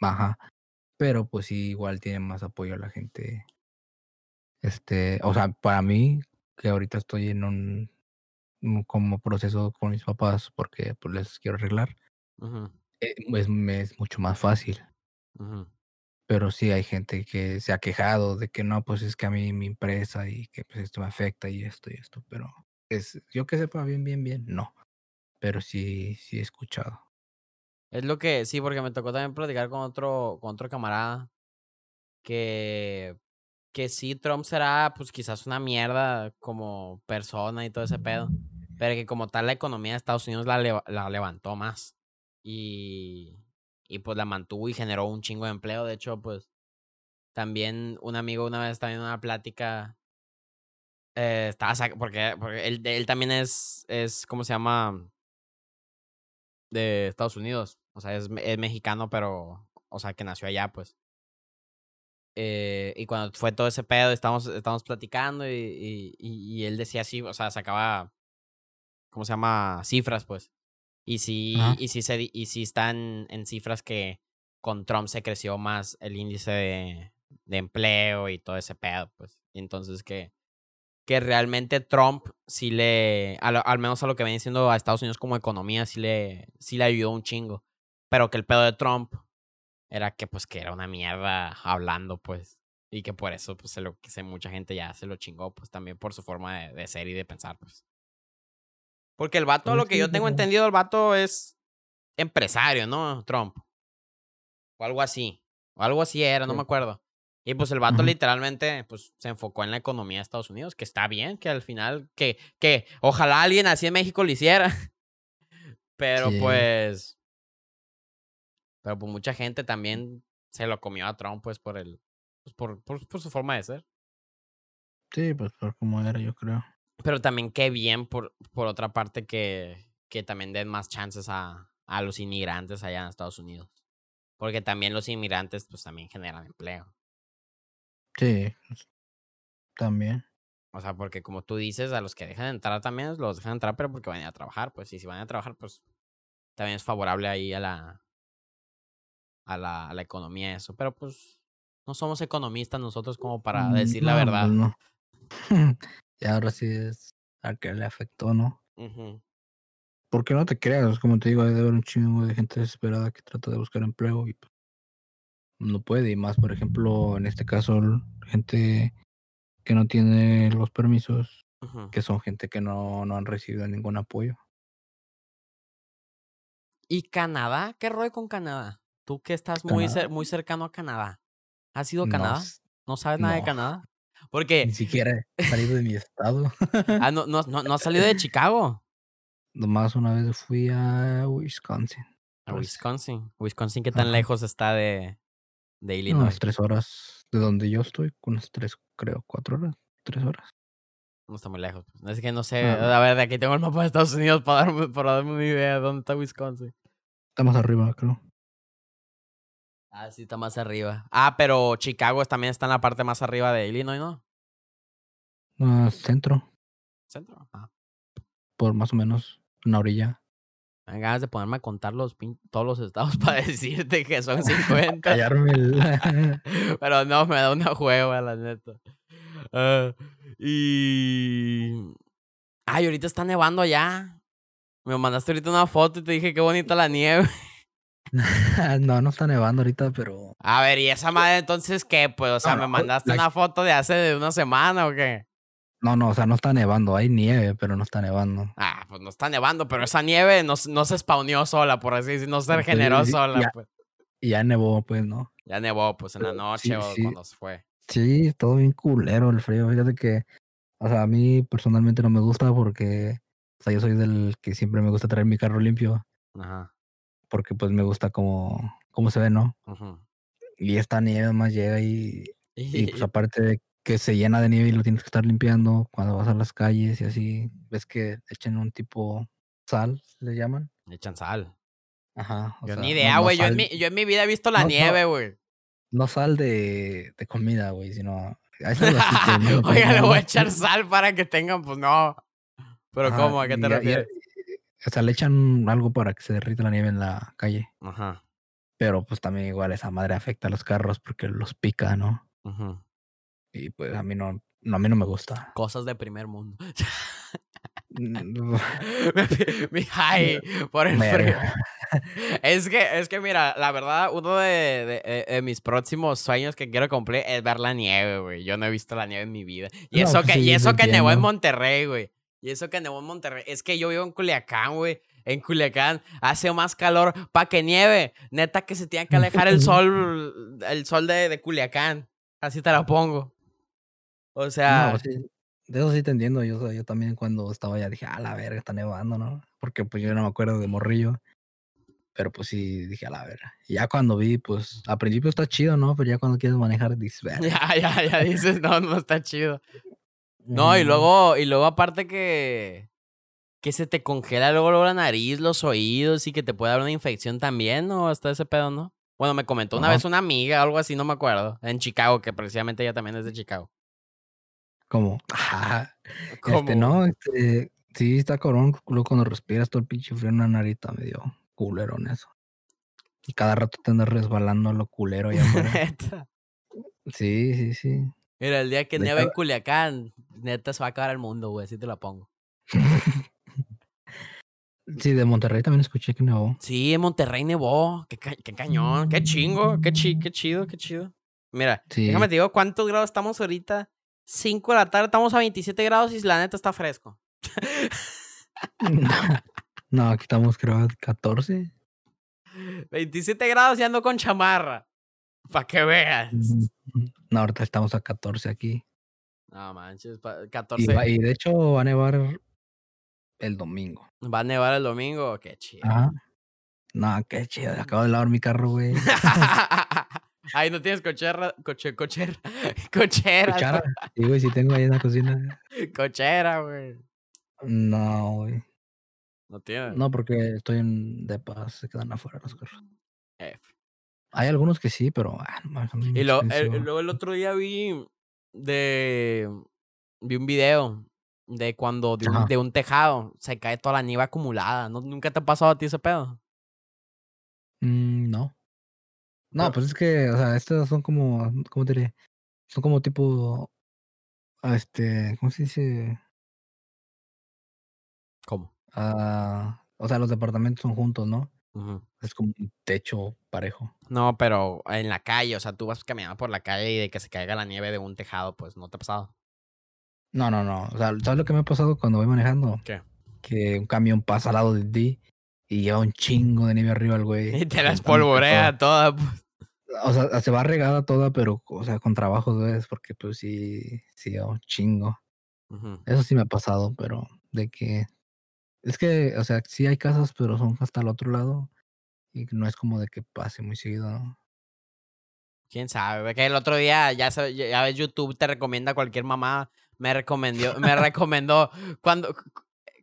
baja, pero pues sí, igual tiene más apoyo a la gente. Este, o sea, para mí, que ahorita estoy en un, un como proceso con mis papás porque pues les quiero arreglar, Ujú, eh, es, me es mucho más fácil. ujú. Pero sí hay gente que se ha quejado de que no, pues es que a mí mi empresa y que pues esto me afecta y esto y esto, pero es, yo que sepa bien, bien, bien, no. Pero sí, sí he escuchado. Es lo que, sí, porque me tocó también platicar con otro, con otro camarada que, que sí, Trump será pues quizás una mierda como persona y todo ese pedo, pero que como tal la economía de Estados Unidos la, la levantó más y, y pues la mantuvo y generó un chingo de empleo. De hecho, pues también un amigo una vez estaba en una plática, eh, estaba, porque, porque él, él también es, es, ¿cómo se llama? de Estados Unidos. O sea, es, es mexicano, pero, o sea, que nació allá, pues. Eh, y cuando fue todo ese pedo, estábamos, estábamos platicando y, y- y él decía así, o sea, sacaba, ¿cómo se llama? Cifras, pues. Y sí, Ajá. y sí, se, y sí están en cifras que con Trump se creció más el índice de, de empleo y todo ese pedo, pues. Entonces que, que realmente Trump sí le, a lo- al menos a lo que viene siendo a Estados Unidos como economía, sí le, sí le ayudó un chingo. Pero que el pedo de Trump era que pues que era una mierda hablando, pues. Y que por eso, pues, se lo, que mucha gente ya se lo chingó, pues, también por su forma de, de ser y de pensar, pues. Porque el vato, lo que yo tengo entendido, el vato es empresario, ¿no? Trump. O algo así. O algo así era, no Sí. me acuerdo. Y pues el vato literalmente pues se enfocó en la economía de Estados Unidos, que está bien, que al final, que, que ojalá alguien así en México lo hiciera. Pero Sí. pues... Pero pues mucha gente también se lo comió a Trump pues por el... Pues, por, por, por su forma de ser. Sí, pues por cómo era, yo creo. Pero también qué bien por, por otra parte que, que también den más chances a, a los inmigrantes allá en Estados Unidos. Porque también los inmigrantes pues también generan empleo. Sí, pues, también. O sea, porque como tú dices, a los que dejan entrar también los dejan entrar, pero porque van a trabajar, pues. Y si van a trabajar, pues también es favorable ahí a la a la, a la economía eso. Pero pues no somos economistas nosotros como para Mm, decir la no, verdad. pues, no. y ahora sí es a que le afectó, ¿no? Porque no te creas, como te digo, hay de haber un chingo de gente desesperada que trata de buscar empleo y pues, no puede. Y más, por ejemplo, en este caso, gente que no tiene los permisos, que son gente que no, no han recibido ningún apoyo. ¿Y Canadá? ¿Qué rollo con Canadá? Tú que estás muy, Canadá. cer- muy cercano a Canadá. ¿Has ido a Canadá? ¿No sabes nada de no. Canadá? Ni Porque, siquiera he salido de mi estado. ah, no, no, no, no has salido de Chicago. Nomás una vez fui a Wisconsin. A. Wisconsin. Wisconsin, ¿qué tan Ajá. lejos está de, de No, Illinois? Unas tres horas de donde yo estoy, unas tres, creo, cuatro horas, tres horas. No está muy lejos. pues. Es que no sé. Ah. A ver, de aquí tengo el mapa de Estados Unidos para darme, para darme una idea de dónde está Wisconsin. Está más arriba, creo. Ah, sí, está más arriba. Ah, pero Chicago también está en la parte más arriba de Illinois, ¿no? Ah, centro, Centro. Ah. por más o menos una orilla. Me dan ganas de ponerme a contar los todos los estados para decirte que son 50. Callarme el... Pero no, me da una hueva, la neta. Ah, y. Ay, ahorita está nevando allá. Me mandaste ahorita una foto y te dije qué bonita la nieve. no, no está nevando ahorita, pero. A ver, ¿y esa madre entonces qué? Pues, o sea, No, ¿me no, mandaste la- una foto de hace de una semana o qué? No, no, o sea, no está nevando. Hay nieve, pero no está nevando. Ah, pues no está nevando, pero esa nieve no, no se spawneó sola, por así decirlo, no se regeneró sí, sola, ya. pues. Y ya nevó, pues, ¿no? Ya nevó, pues, en la noche sí, o sí. cuando se fue. Sí, todo bien culero el frío. Fíjate que, o sea, a mí personalmente no me gusta porque, o sea, yo soy del que siempre me gusta traer mi carro limpio Ajá. Porque pues me gusta como, cómo se ve, ¿no? ujú. Y esta nieve más llega y, y pues aparte de que se llena de nieve y lo tienes que estar limpiando cuando vas a las calles y así, ves que echan un tipo sal, le llaman. echan sal. Ajá. o Yo sea, ni no- idea, no güey. yo, en sal- mi, yo en mi vida he visto la No, no. nieve, güey. No sal de, de comida, güey, sino... no- Oiga, no- le no- voy a echar sal para que tengan, pues no. Pero Ajá, ¿cómo? ¿A qué te refieres? O sea, le echan algo para que se derrita la nieve en la calle. Ajá. Pero pues también igual esa madre afecta a los carros porque los pica, ¿no? ujú. Y pues a mí no, no a mí no me gusta. Cosas de primer mundo. Mm, Mi high por el frío. Es que, es que mira, la verdad, uno de, de- mis próximos sueños que quiero cumplir es ver la nieve, güey. Yo no he visto la nieve en mi vida. Y No, eso pues que, sí, y eso que nevó en. Monterrey, güey. Y eso que nevó en Monterrey. Es que yo vivo en Culiacán, güey. En Culiacán hace más calor para que nieve. Neta que se tiene que alejar el sol, el sol de, de Culiacán. Así te la pongo. O sea, No, sí, de eso sí te entiendo. Yo, yo también cuando estaba allá dije, a la verga, está nevando, ¿no? Porque pues yo no me acuerdo de morrillo. Pero pues sí, dije, a la verga. Y ya cuando vi, pues al principio está chido, ¿no? Pero ya cuando quieres manejar, dices, ya, ya, ya dices, no, no está chido. No, y luego, y luego aparte que, que se te congela luego, luego la nariz, los oídos y que te puede dar una infección también, ¿no? Hasta ese pedo, ¿no? Bueno, me comentó una Ajá. vez una amiga, algo así, no me acuerdo, en Chicago, que precisamente ella también es de Chicago. Como, ajá. Como- Este, no, este, sí, está cabrón. Luego cuando respiras todo el pinche frío en la narita, medio culero en eso. Y cada rato te andas resbalando lo culero ya. Sí, sí, sí. Mira, el día que nieve en Culiacán, neta se va a acabar el mundo, güey, así te la pongo. Sí, de Monterrey también escuché que nevó. Sí, en Monterrey nevó, qué, ca- qué cañón, qué chingo, qué, chi qué chido, qué chido. Mira, Sí. déjame te digo cuántos grados estamos ahorita. 5 de la tarde, estamos a 27 grados y la neta está fresco. no, aquí estamos creo a 14. 27 grados y ando con chamarra. Para que veas. No, ahorita estamos a 14 aquí. No manches, pa- Y, 14. va- y de hecho va a nevar el domingo. ¿Va a nevar el domingo? Qué chido. Ajá. No, qué chido. Acabo de lavar mi carro, güey. Ay, no tienes cochera, coche, cochera, cochera, Cuchara. Sí, güey, sí tengo ahí en la cocina. cochera, güey. No, güey. No tienes. No, porque estoy en depa, se quedan afuera los carros. F. Hay algunos que sí, pero ah, no Y lo- el- luego el otro día vi de vi un video de cuando de un, Ajá. de un tejado se cae toda la nieve acumulada. ¿No, ¿Nunca te ha pasado a ti ese pedo? Mm, no. No, Pero- pues es que, o sea, estos son como, ¿cómo te diré? Son como tipo, este, ¿cómo se dice? ¿Cómo? Ah, o sea, los departamentos son juntos, ¿no? Es como un techo parejo. No, pero en la calle, o sea, tú vas caminando por la calle y de que se caiga la nieve de un tejado, pues no te ha pasado. No, no, no. O sea, ¿sabes lo que me ha pasado cuando voy manejando? ¿Qué? Que un camión pasa al lado de ti y lleva un chingo de nieve arriba el güey. Y te la espolvorea toda. pues. O sea, se va regada toda, pero, o sea, con trabajo, ¿ves? Porque, pues, sí, sí, lleva un chingo. Eso sí me ha pasado, pero de que... Es que, o sea, sí hay casas, pero son hasta el otro lado. Y no es como de que pase muy seguido, ¿no? Quién sabe, ve que el otro día ya, sabe- ya ya ves YouTube te recomienda cualquier mamá. Me recomendó, me recomendó cuando,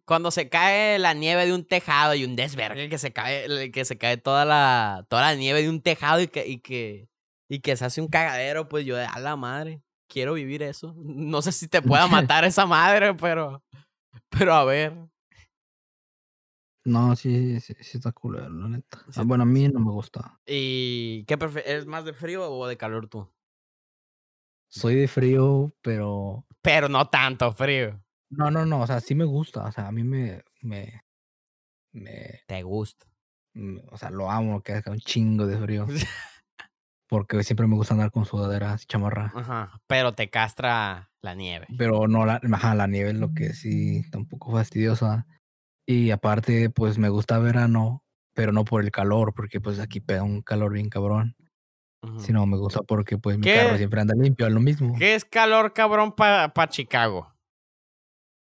cuando se cae la nieve de un tejado y un desvergue que se cae, que se cae toda la, toda la nieve de un tejado y que, y que, y que se hace un cagadero, pues yo de a la madre, quiero vivir eso. No sé si te pueda matar esa madre, pero, pero a ver. No, sí, sí, sí está culero, la neta. Sí. Ah, bueno, a mí no me gusta. ¿Y qué prefieres? ¿Es más de frío o de calor tú? Soy de frío, pero... Pero no tanto frío. No, no, no, o sea, sí me gusta. O sea, a mí me... Me... Me, Te gusta. o sea, lo amo, que haga un chingo de frío. Porque siempre me gusta andar con sudaderas y chamarra. Ajá. Pero te castra la nieve. Pero no, la, ajá, la nieve es lo que sí está un poco fastidiosa. Y aparte, pues me gusta verano, pero no por el calor, porque pues aquí pega un calor bien cabrón. Sino me gusta porque pues mi ¿Qué? carro siempre anda limpio, es lo mismo. ¿Qué es calor, cabrón, para Chicago?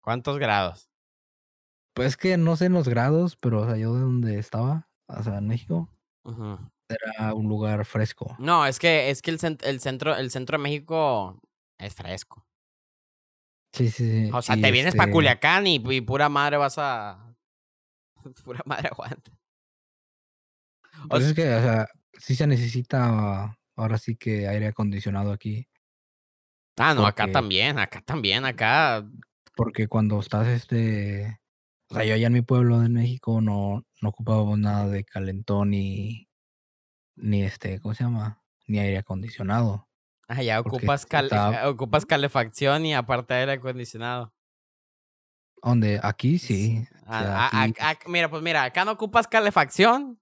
¿Cuántos grados? Pues que no sé en los grados, pero o sea, yo de donde estaba, o sea, en México, era un lugar fresco. No, es que, es que el, cent- el centro, el centro de México es fresco. Sí, sí, sí. O sea, y te vienes para este, Culiacán y, y pura madre vas a. Pura madre aguanta. O Pues s- es que, o sea, sí se necesita ahora sí que aire acondicionado aquí. Ah, no, acá también, acá también, acá. Porque cuando estás este. O sea, yo allá en mi pueblo de México no, no ocupábamos nada de calentón ni. Ni este, ¿cómo se llama? Ni aire acondicionado. Ah, ya ocupas, cal- está- ocupas calefacción y aparte aire acondicionado. Donde aquí sí. Mira, pues mira, acá no ocupas calefacción,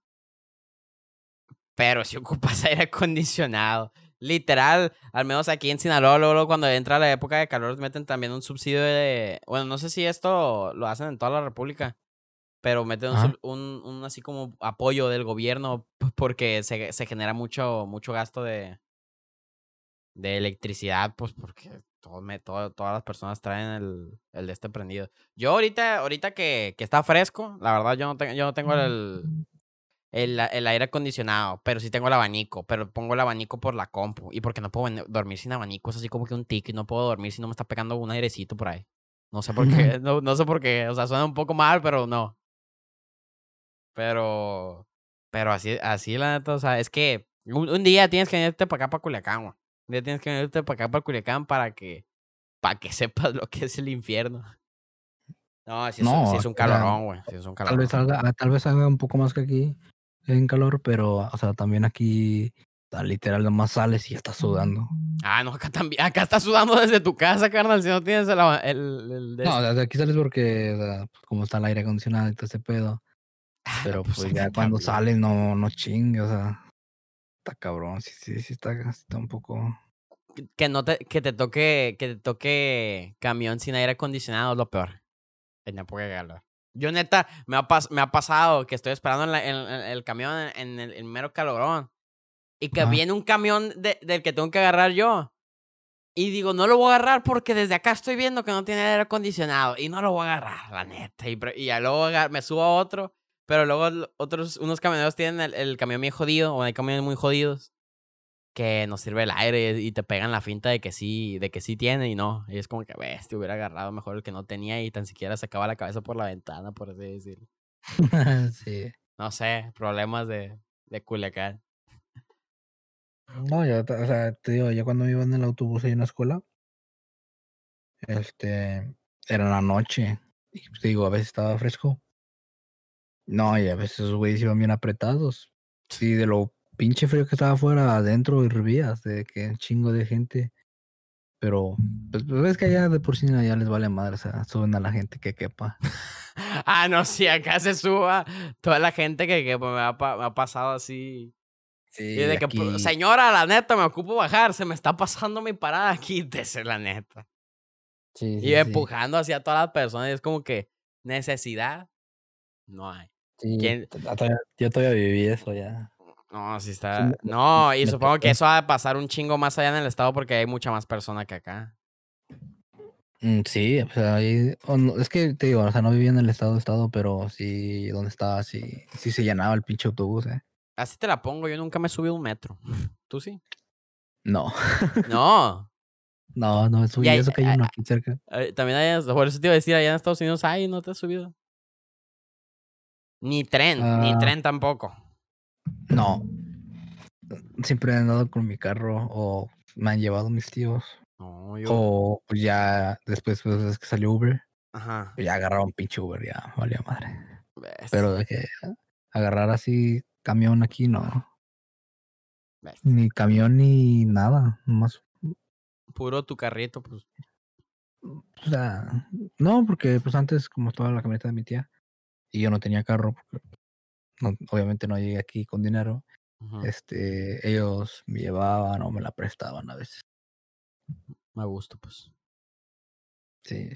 pero sí ocupas aire acondicionado. Literal, al menos aquí en Sinaloa, luego, luego cuando entra la época de calor, meten también un subsidio de. Bueno, no sé si esto lo hacen en toda la República, pero meten un, un, un así como apoyo del gobierno porque se, se genera mucho, mucho gasto de, de electricidad, pues porque todo me, todo, todas las personas traen el, el de este prendido. Yo ahorita, ahorita que, que está fresco, la verdad yo no tengo, yo no tengo el, el, el aire acondicionado, pero sí tengo el abanico, pero pongo el abanico por la compu y porque no puedo dormir sin abanico, es así como que un tic y no puedo dormir si no me está pegando un airecito por ahí. No sé por qué, no, no sé por qué, o sea, suena un poco mal, pero no. Pero, pero así, así la neta, o sea, es que un, un día tienes que venirte para acá, para Culiacán, güey. Día tienes que venirte para acá, para Culiacán, para que, para que sepas lo que es el infierno. No, sí es, un- No, es calorón, güey. Sí es un Tal calorón. vez ah, tal vez haga un poco más que aquí en calor, pero o sea, también aquí literal nomás sales y ya estás sudando. Ah, no, acá también. Acá estás sudando desde tu casa, carnal, si no tienes el, el, el de No, este. o sea, aquí sales porque o sea, pues, como está el aire acondicionado y todo ese pedo. Ah, Pero pues pues ya cuando también. sales no, no chingue, o sea, está cabrón, sí, sí, sí está, está un poco. Que no te, que te toque, que te toque camión sin aire acondicionado es lo peor. En época de calor. Yo neta, me ha, pas- me ha pasado que estoy esperando en la- en- en el camión en, en el, el mero calorón. Y que Ajá. viene un camión de- del que tengo que agarrar yo. Y digo, no lo voy a agarrar porque desde acá estoy viendo que no tiene aire acondicionado. Y no lo voy a agarrar, la neta. Y, y ya luego me subo a otro. Pero luego otros, unos camioneros tienen el, el camión bien jodido. O hay camiones muy jodidos. Que no sirve el aire y te pegan la finta de que sí, de que sí tiene y no. Y es como que, ves, te hubiera agarrado mejor el que no tenía y tan siquiera sacaba la cabeza por la ventana, por así decirlo. sí. No sé, problemas de, de Culiacán. No, ya, o sea, te digo, ya cuando iba en el autobús ahí en la escuela, este, era la noche. Y pues, te digo, a veces estaba fresco. No, y a veces esos güeyes iban bien apretados. Sí, de lo pinche frío que estaba afuera, adentro hervías, de que un chingo de gente. Pero, pues, pues ves que allá de por sí ya les vale madre, o sea, suben a la gente que quepa. Ah, no, si acá se suba toda la gente que, que me, ha, pa- me ha pasado así. Sí, Y de que, aquí, "Pues, señora, la neta, me ocupo bajar, se me está pasando mi parada, quítese, la neta. sí, sí, Y empujando hacia todas las personas, y es como que necesidad no hay. sí, ¿quién- t- todavía- yo todavía viví eso ya. No, sí está. me- no, y me supongo que eso va a pasar un chingo más allá en el estado porque hay mucha más persona que acá. Mm, Sí, o sea, ahí, o no- es que te digo, o sea, no vivía en el estado estado, pero sí, donde estaba, sí, sí se llenaba el pinche autobús, ¿eh? Así te la pongo, yo nunca me he subido un metro. ¿Tú sí? No, No. no, no, subí hay- eso que hay hay- uno aquí cerca. También hay, por eso te iba a decir, allá en Estados Unidos, ay, no te has subido. Ni tren, ni Ah. tren tampoco. No, siempre he andado con mi carro o me han llevado mis tíos No, yo. o pues ya después pues, es que salió Uber, Ajá. pues ya agarraba un pinche Uber, ya valía madre. ves, Pero de que agarrar así camión aquí, no, ves. ni camión ni nada, nomás Puro tu carrito, pues. O sea, no, porque pues antes como estaba la camioneta de mi tía y yo no tenía carro, porque no, obviamente no llegué aquí con dinero, este, ellos me llevaban o me la prestaban a veces. Me gusta, pues. Sí.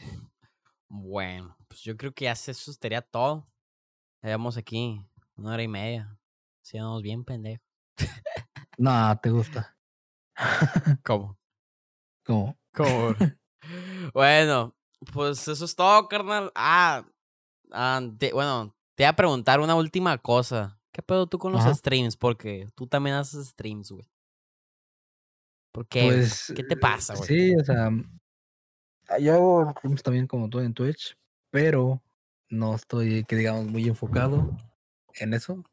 Bueno, pues yo creo que ya eso estaría todo. Llevamos aquí una hora y media. Siendo bien pendejos. No, te gusta. ¿Cómo? ¿Cómo? ¿Cómo? bueno, pues eso es todo, carnal. Ah, ah, te- bueno, te voy a preguntar una última cosa. ¿Qué pedo tú con los Ajá. streams? Porque tú también haces streams, güey. ¿Por qué? güey? Pues. ¿Qué te pasa, güey? Sí, o sea. ah, Yo hago streams también como tú en Twitch, pero no estoy, que digamos, muy enfocado en eso.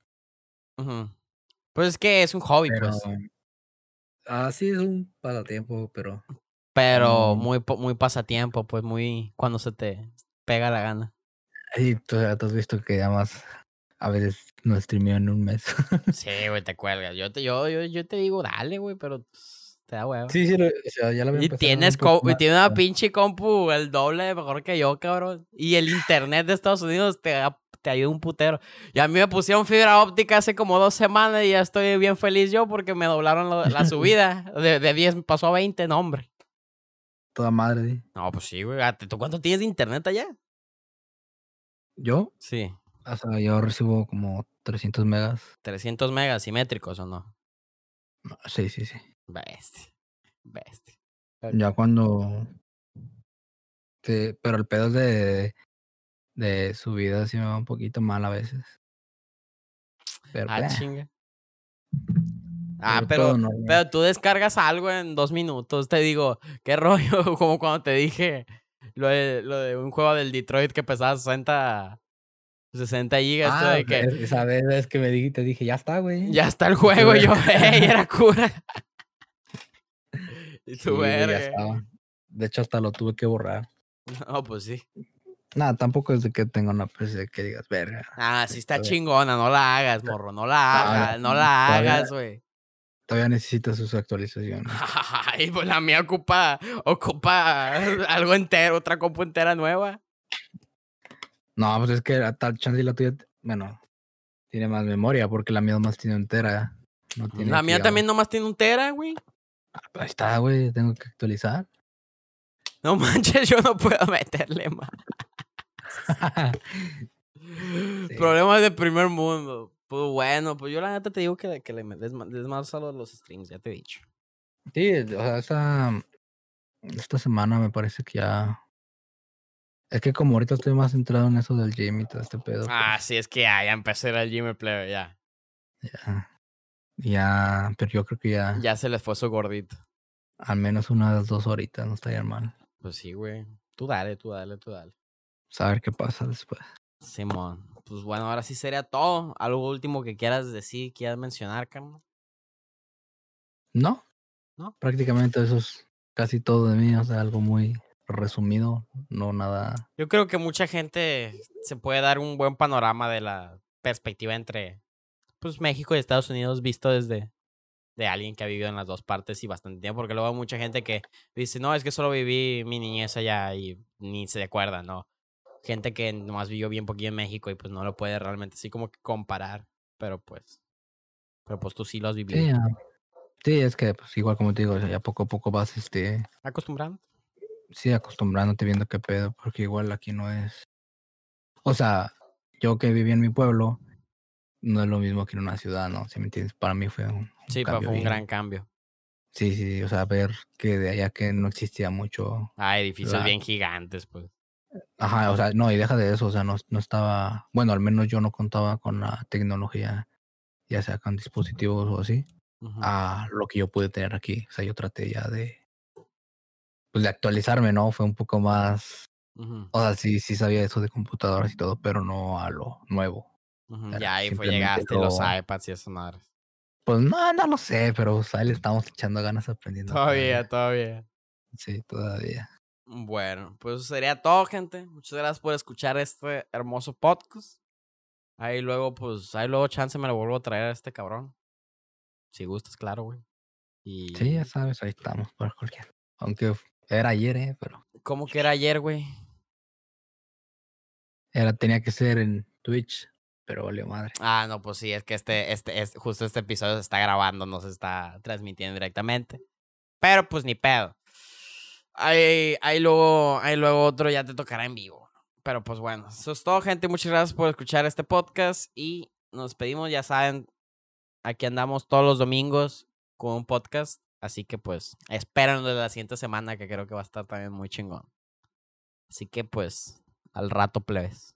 Pues es que es un hobby, Pero. pues. Así es un pasatiempo, pero. Pero muy, muy pasatiempo, pues muy cuando se te pega la gana. Sí, tú, tú has visto que además a veces no streameo en un mes. Sí, güey, te cuelgas. Yo te, yo, yo, yo te digo, dale, güey, pero pues, te da huevo. sí, sí, lo- o sea, ya lo había Y tienes y más, tiene una pinche compu el doble de mejor que yo, cabrón. Y el internet de Estados Unidos te, da- te ayuda un putero. Y a mí me pusieron fibra óptica hace como dos semanas y ya estoy bien feliz yo porque me doblaron la subida. De, de 10 pasó a 20, no, hombre. Toda madre. sí. No, pues sí, güey. Ah, ¿Tú cuánto tienes de internet allá? Yo, Sí. o sea, yo recibo como 300 megas. 300 megas simétricos o no. Sí, sí, sí. Bestia. Bestia. Ya cuando. Sí, pero el pedo de, de subida sí me va un poquito mal a veces. Pero, Ah, chinga. Ah, pero pero tú descargas algo en dos minutos. Te digo, qué rollo, como cuando te dije lo de, lo de un juego del Detroit que pesaba 60, 60 gigas. Ah, de que es- esa vez es que me dije, te dije, ya está, güey. ya está el juego. Yo, ey, era cura. y Sí, tu ya verga. estaba. De hecho, hasta lo tuve que borrar. No, pues sí. Nada, tampoco es de que tenga una PC que digas, verga. Ah, sí está chingona. No la hagas, morro. No la hagas. no, la hagas, güey. Todavía necesita sus actualizaciones. Ay, pues la mía ocupa, ocupa algo entero, otra compu entera nueva. No, pues es que a tal chance y la tuya, bueno, tiene más memoria porque la mía más tiene entera. No tiene La mía también nomás tiene un tera, güey. Ahí está, güey, tengo que actualizar. No manches, yo no puedo meterle más. Problemas de primer mundo. Pues bueno, pues yo la neta te digo que, que le des, des más a los, los streams, ya te he dicho. sí, o sea, esta, esta semana me parece que ya. Es que como ahorita estoy más centrado en eso del gym y todo este pedo. Ah, pues, sí, es que ya, ya empecé al gym plebe, ya. ya, ya, pero yo creo que ya, Ya se les fue su gordito. al menos unas dos horitas no estaría mal. Pues sí, güey. Tú dale, tú dale, tú dale. Saber qué pasa después. Simón. Pues bueno, ahora sí sería todo. ¿Algo último que quieras decir, quieras mencionar, carnal? No, ¿No? prácticamente eso es casi todo de mí, o sea, algo muy resumido, no nada. Yo creo que mucha gente se puede dar un buen panorama de la perspectiva entre pues México y Estados Unidos visto desde de alguien que ha vivido en las dos partes y bastante tiempo, porque luego hay mucha gente que dice, no, es que solo viví mi niñez allá y ni se acuerda, ¿no? Gente que nomás vivió bien poquito en México y pues no lo puede realmente así como que comparar, pero pues, pero pues tú sí lo has vivido. Sí, ya. Sí, es que pues igual como te digo, ya poco a poco vas este ¿Acostumbrando? sí acostumbrándote viendo qué pedo, porque igual aquí no es. O sea, yo que viví en mi pueblo, no es lo mismo que en una ciudad, ¿no? Si me entiendes, para mí fue un, un Sí, cambio fue un bien- gran cambio. Sí, sí, o sea, ver que de allá que no existía mucho. Ah, edificios bien gigantes, pues. Ajá, o sea, no, y deja de eso, o sea, no, no estaba, bueno, al menos yo no contaba con la tecnología, ya sea con dispositivos o así, a lo que yo pude tener aquí. O sea, yo traté ya de, pues de actualizarme, ¿no? Fue un poco más, o sea, sí, sí sabía eso de computadoras y todo, pero no a lo nuevo. era Ya ahí fue, llegaste los lo- iPads y esas madres. Pues no, no lo sé, pero o sea, le estamos echando ganas aprendiendo. Todavía, todavía. Sí, todavía. Bueno, pues eso sería todo, gente. Muchas gracias por escuchar este hermoso podcast. Ahí luego, pues, ahí luego chance me lo vuelvo a traer a este cabrón. Si gustas, claro, güey. Y... Sí, ya sabes, ahí estamos por cualquier. Aunque era ayer, ¿eh? Pero ¿Cómo que era ayer, güey? era, tenía que ser en Twitch. pero valió madre. Ah, no, pues sí, es que este, este, es, justo este episodio se está grabando, no se está transmitiendo directamente. Pero pues ni pedo. Ahí, ahí, luego, ahí luego otro ya te tocará en vivo. Pero pues bueno, eso es todo, gente. Muchas gracias por escuchar este podcast y nos pedimos, ya saben, aquí andamos todos los domingos con un podcast. Así que pues, espérenlo de la siguiente semana que creo que va a estar también muy chingón. Así que pues, al rato plebes.